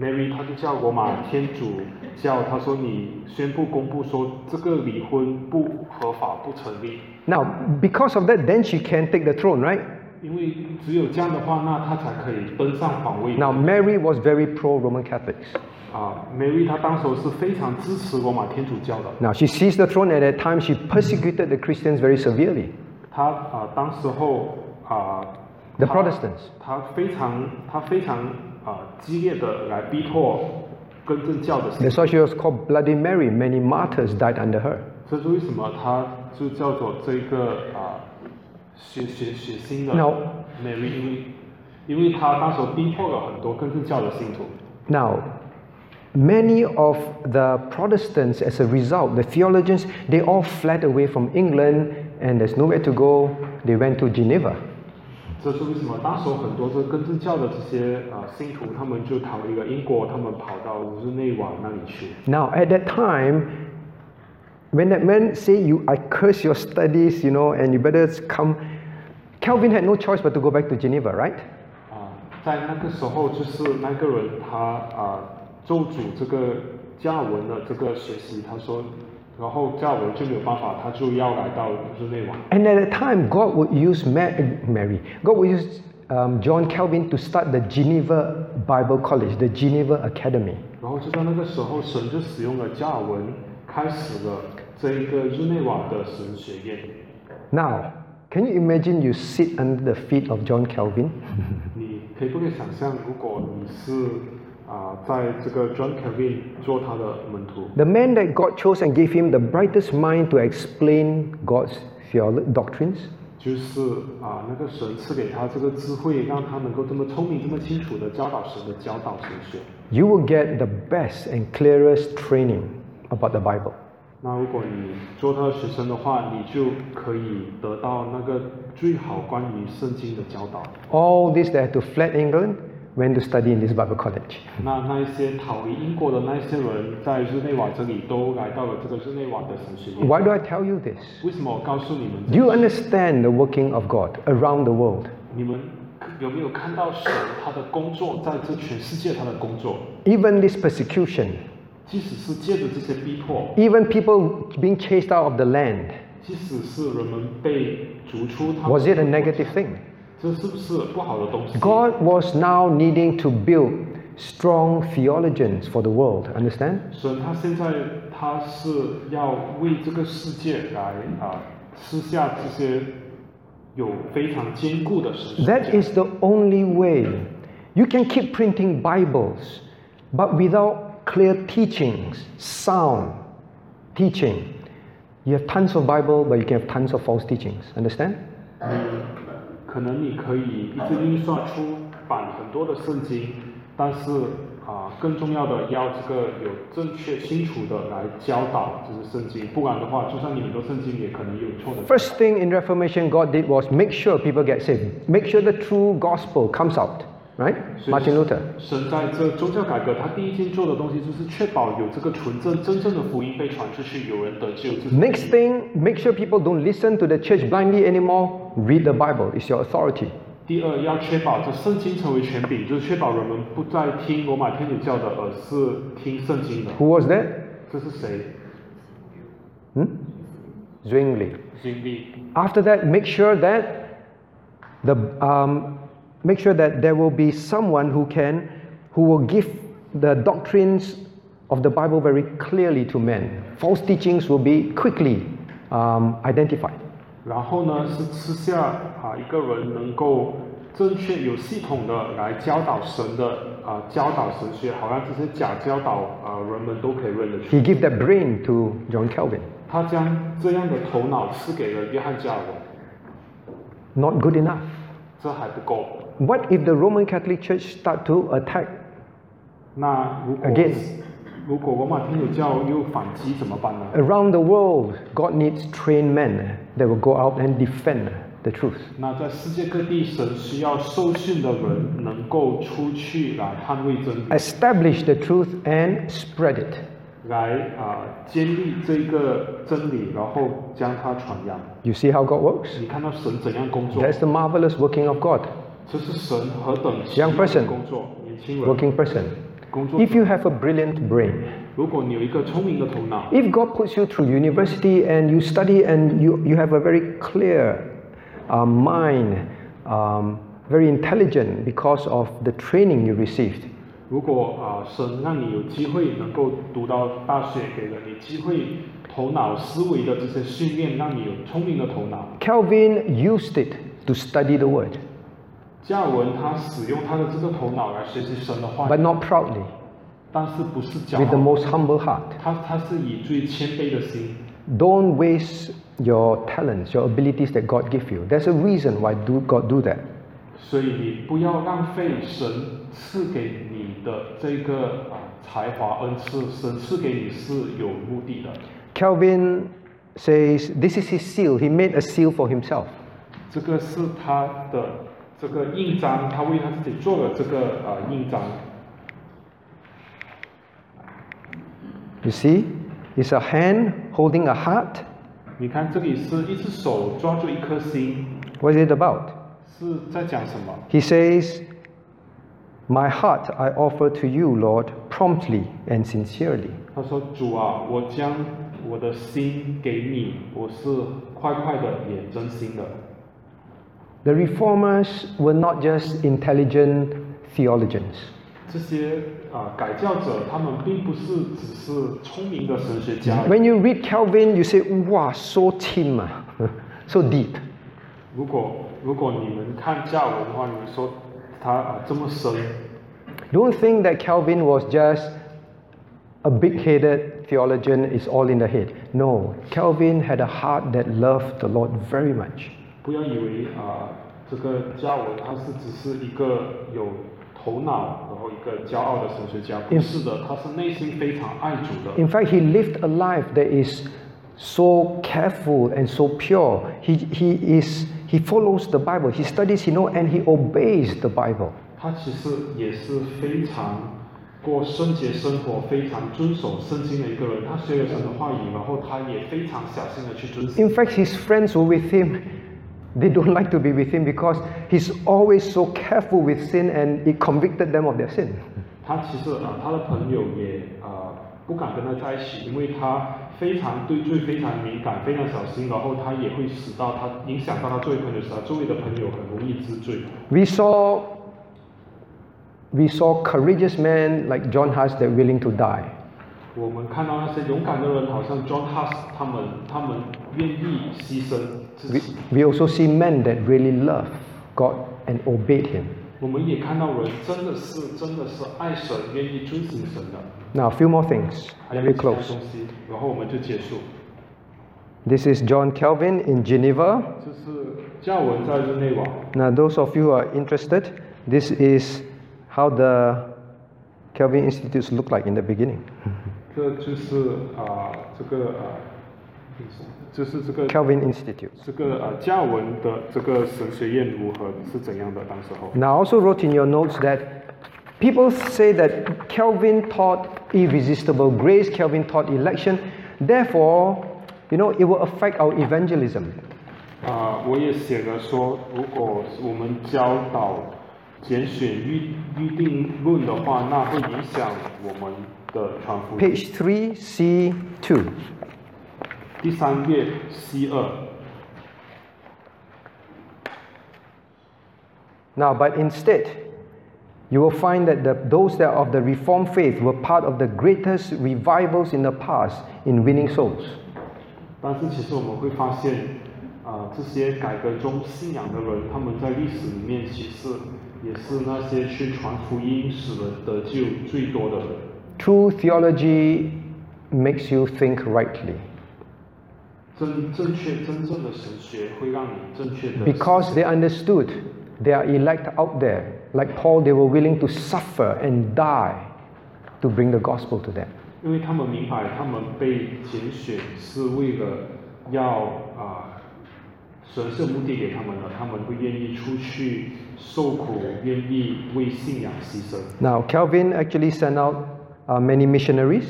Mary 她就叫罗马天主教，她说你宣布公布说这个离婚不合法不成立， Now, because of that, then she can take the throne, right? 因为只有这样的话，那她才可以登上皇位。 Now, Mary was very pro Roman Catholics. 啊，Mary 她当时候是非常支持罗马天主教的。 Now, she seized the throne at that time, she persecuted the Christians very severely, 她啊，当时候啊， the 她 Protestants. 她非常她非常 啊激烈的来逼迫更正教的信 That's why she was called Bloody Mary. Many martyrs died under her. 这是为什么她就叫做这个啊血血血腥的 No. Mary，因为因为她当时候逼迫了很多更正教的信徒。 Now, many of the Protestants, as a result, the theologians, they all fled away from England and there's nowhere to go. They went to Geneva. 这是为什么？当时候很多这根正教的这些啊信徒，他们就逃离了英国，他们跑到日内瓦那里去。Now, at that time, when that man say, "You, I curse your studies," you know, and you better come, Calvin had no choice but to go back to Geneva, right? 啊，在那个时候，就是那个人他啊咒诅这个加文的这个学习，他说，然后加尔文就没有办法，他就要来到日内瓦。 And at that time, God would use Ma- Mary, God would use um, John Calvin to start the Geneva Bible College, the Geneva Academy. 然后就在那个时候，神就使用了加尔文，开始了这一个日内瓦的神学院。 Now, can you imagine you sit under the feet of John Calvin? 你可以不可以想象，如果你是 啊在这个 John Calvin 做他的门徒， The man that God chose and gave him the brightest mind to explain God's theolo- doctrines? 就是啊那个神赐给他这个智慧，让他能够这么聪明、这么清楚的教导神的教导神学。 You will get the best and clearest training about the Bible. 那如果你做他的学生的话，你就可以得到那个最好关于圣经的教导。 All this that had to fled England went to study in this Bible college. 那那一些逃离英国的那一些人，在日内瓦这里都来到了这个日内瓦的神学院。 Why do I tell you this? 为什么我告诉你们 Do you understand the working of God around the world? 你们有没有看到神他的工作，在这全世界他的工作？ Even this persecution, 即使是借着这些逼迫， even people being chased out of the land, 即使是人们被逐出他们， was it a negative thing? 这是不是不好的东西？ God was now needing to build strong theologians for the world, understand? 神他现在他是要为这个世界来啊施下这些有非常坚固的神学 That 家 is the only way. You can keep printing Bibles, but without clear teachings, sound teaching. You have tons of Bible, but you can have tons of false teachings. Understand? 可能你可以一直印刷出版很多的圣经，但是啊、更重要的要这个有正确清楚的来教导这些圣经，不然的话，就算你很多圣经也可能有错的。First thing in Reformation God did was make sure people get saved, make sure the true gospel comes out, right? 所以 Martin Luther. 神在这宗教改革，他第一件做的东西就是确保有这个纯正、真正的福音被传出去，有人得救。这是 Next thing, make sure people don't listen to the church blindly anymore. Read the Bible, it's your authority. 第二，要确保这圣经成为权柄，就是确保人们不再听罗马天主教的，而是听圣经的。 Who was that? 这是谁？ Zwingli. 经历。 After that, make sure that the um, make sure that there will be someone who can who will give the doctrines of the Bible very clearly to men. False teachings will be quickly um, identified. 然后呢，是吃下啊一个人能够正确有系统的来教导神的啊教导神学，好让这些假教导啊人们都可以认得出。 He gave that brain to John Calvin. 他将这样的头脑赐给了约翰加尔文， Not good enough. 这还不够。 What if the Roman Catholic Church start to attack 那如果 Again 如果罗马天主教又反击怎么办呢？ around the world? God needs trained men that will go out and defend the truth. 那在世界各地，神需要受训的人能够出去来捍卫真理， Establish the truth and spread it. 来啊、建立这个真理，然后将它传扬。 You see how God works? 你看到神怎样工作？ That's the marvelous working of God. 这是神何等奇 Young 妙的 person 工作，年轻人 Working person. 工作 If you have a brilliant brain, 如果你有一个聪明的头脑， if God puts you through university and you study and you, you have a very clear uh, mind, um, very intelligent because of the training you received, 如果啊、神让你有机会能够读到大学，给了你机会，头脑思维的这些训练，让你有聪明的头脑。 Calvin used it to study the word, 加尔文他使用他的这个头脑来学习神的话 but 语， not proudly, 但是不是骄 with the 傲， most humble heart. 他他是以最谦卑的心。 Don't waste your talents, your abilities that God give you. There's a reason why do God do that. 所以你不要浪费神赐给你的这个啊才华恩赐，神赐给你是有目的的。 Calvin says this is his seal. He made a seal for himself. 这个是他的 这个印章，他为他自己做了这个啊印章。 You see, it's a hand holding a heart. 你看这里是一只手抓住一颗心， What is it about? 是在讲什么？ He says, My heart I offer to you, Lord, promptly and sincerely. 他说：“主啊，我将我的心给你，我是快快的，也真心的。 The reformers were not just intelligent theologians. 这些啊、改教者，他们并不是只是聪明的神学家。 When you read Calvin, you say, wow, so tim, ah, so deep. 如果如果你们看教文的话，你们说他啊、这么深， Don't think that Calvin was just a big headed theologian, it's all in the head. No, Calvin had a heart that loved the Lord very much. 不要以为啊、这个教文他是只是一个有头脑，然后一个骄傲的神学家，不是的，他是内心非常爱主的。 In fact, he lived a life that is so careful and so pure. He, he, is, he follows the Bible, he studies, he knows, and he obeys the Bible. 他其实也是非常过圣洁生活、非常遵守圣经的一个人。他学了神的话语，然后他也非常小心的去遵守。 In fact, his friends were with him. They don't like to be with him because he's always so careful with sin and it convicted them of their sin. 他其实啊、他的朋友也啊、不敢跟他在一起，因为他非常对罪非常敏感、非常小心，然后他也会使到他影响到他周围朋友时，他周围的朋友很容易知罪。 We saw we saw courageous men like John Huss that willing to die. 我们看到那些勇敢的人，好像 John Huss 他们，他们愿意牺牲自 We, 己。 we also see men that really love God and obeyed him. 我们也看到人真的是真的是爱神，愿意遵行神的。 Now, a few more things. 还有 Very 其他 close. 东西，然后我们就结束。 This is John Calvin in Geneva. 这是教文在日内瓦。 Now, those of you who are interested, this is how the Calvin Institutes look like in the beginning? 这就是啊、这个啊、就是这个 Calvin Institutes. 这个呃教文的这个神学院如何是怎样的？当时候，Now, also wrote in your notes that people say that Calvin taught irresistible grace, Calvin taught election. Therefore, you know, it will affect our evangelism. 啊、我也写了说，如果我们教导拣选预预定论的话，那会影响我们 的传福音。 Page 3, C2. 第三页 C 二。 Now, but instead, you will find that the, those that are of the Reformed faith were part of the greatest revivals in the past in winning souls. 但是其实我们会发现，啊、这些改革中信仰的人，他们在历史里面其实也是那些去传福音、使人得救最多的人。 True theology makes you think rightly. Because they understood they are elect out there. Like Paul, they were willing to suffer and die to bring the gospel to them. Now, Calvin actually sent out uh, many missionaries,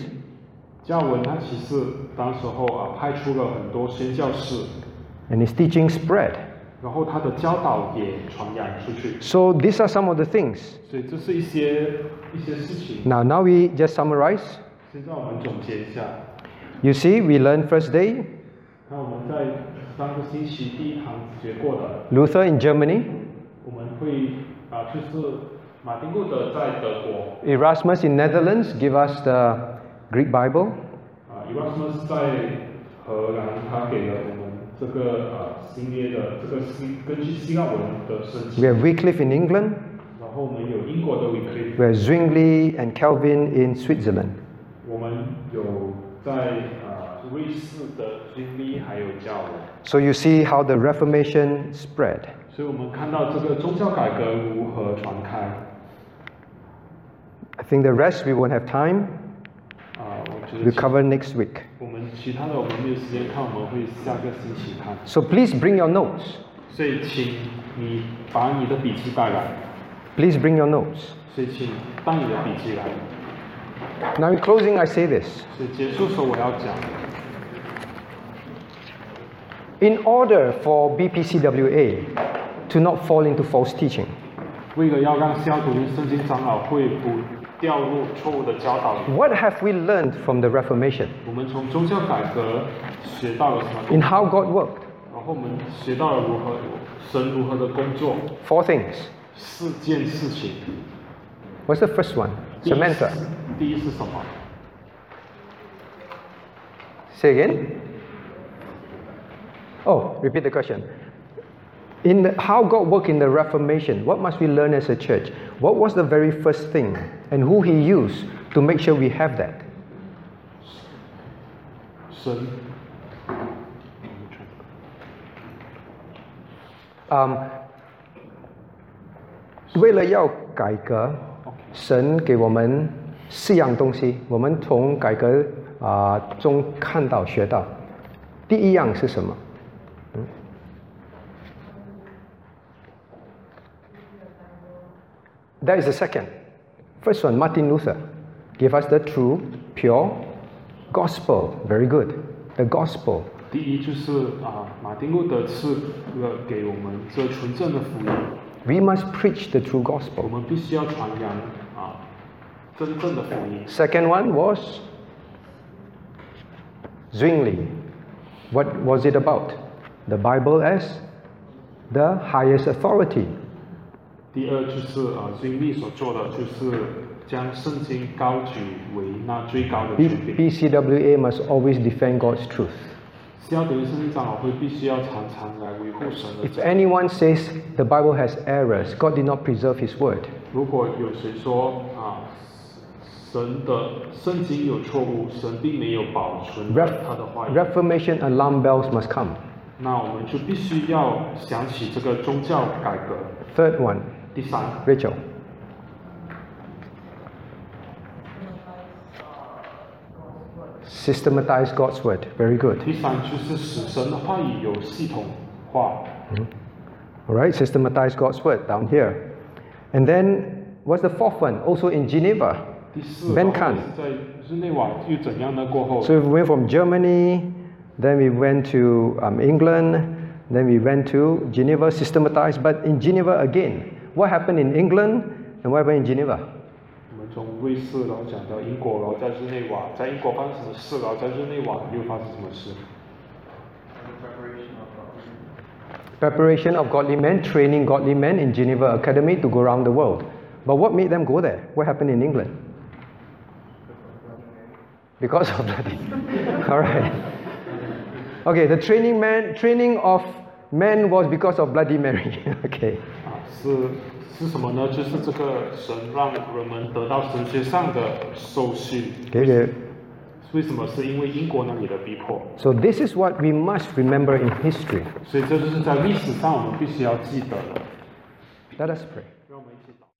教文他其实当时候啊派出了很多宣教士， and his teaching spread. 然后他的教导也传扬出去， So, these are some of the things. 所以这是一些一些事情。 Now, now we just summarize. 现在我们总结一下， You see, we learned first day 那我们在上个星期第一堂学过的， Luther in Germany, 我们会啊就是 马丁路德在德国。 Erasmus in Netherlands give us the Greek Bible. 啊，Erasmus 在荷兰，他给了我们这个呃新约的这个希根据希腊文的圣 We 经， have Wycliffe in England. 然后我们有英国的 w i c l i We have Zwingli and Calvin in Switzerland. 我们有在呃瑞士的经历还有教文， So you see how the Reformation spread. 所以我们看到这个宗教改革如何传开。 I think the rest we won't have time. We'll cover next week. So please bring your notes. Please bring your notes. Now, in closing, I say this. In order for BPCWA to not fall into false teaching, 为了要让消毒圣经长老会不掉入错误的教导里， what have we learned from the Reformation 我们从宗教改革学到了什么？ in how God worked? 然后我们学到了如何神如何的工作， Four things. 四件事情。 What's the first one? 第一 Samantha. 第一是什么？ Say again. Oh, repeat the question. In the, how God worked in the Reformation, what must we learn as a church? What was the very first thing, and who He used to make sure we have that? 神 Um, 为了要改革，神给我们四样东西，我们从改革啊、中看到学到。第一样是什么？ That is the second. First one, Martin Luther gave us the true, pure gospel. Very good. The gospel. 第一就是啊，马丁路德赐了给我们这纯正的福音， We must preach the true 我 gospel. 们必须要传扬啊真正的福音。 Second one was Zwingli. What was it about? The Bible as the highest authority. 第二就是啊，经历所做的就是将圣经高举为那最高的权柄。BPCWA must always defend God's truth. If anyone says the Bible has errors, God did not preserve His word. 如果有谁说啊，神的圣经有错误，神并没有保存他的话语。Reformation alarm bells must come. 那我们就必须要想起这个宗教改革。Third one. Decide. Rachel. Systematize God's word. Very good. -hmm. All right, systematize God's word down here. And then what's the fourth one? Also in Geneva. 第四, ben Khan. So we went from Germany, then we went to um, England, then we went to Geneva, systematized, but in Geneva again what happened in England and what happened in Geneva? 我们从瑞士，然后讲到英国，然后在日内瓦，在英国发生什么事，然后在日内瓦又发生什么事？ Preparation of godly men, training godly men in Geneva Academy to go around the world. But what made them go there? What happened in England? Because of bloody. All right. Okay, the training man, training of men was because of Bloody Mary. okay. 啊，是是什么呢？就是这个神让人们得到神学上的受训。Okay, okay. 为什么？是因为英国那里的逼迫。So this is what we must remember in history. 所以这就是在历史上我们必须要记得的。Let us pray.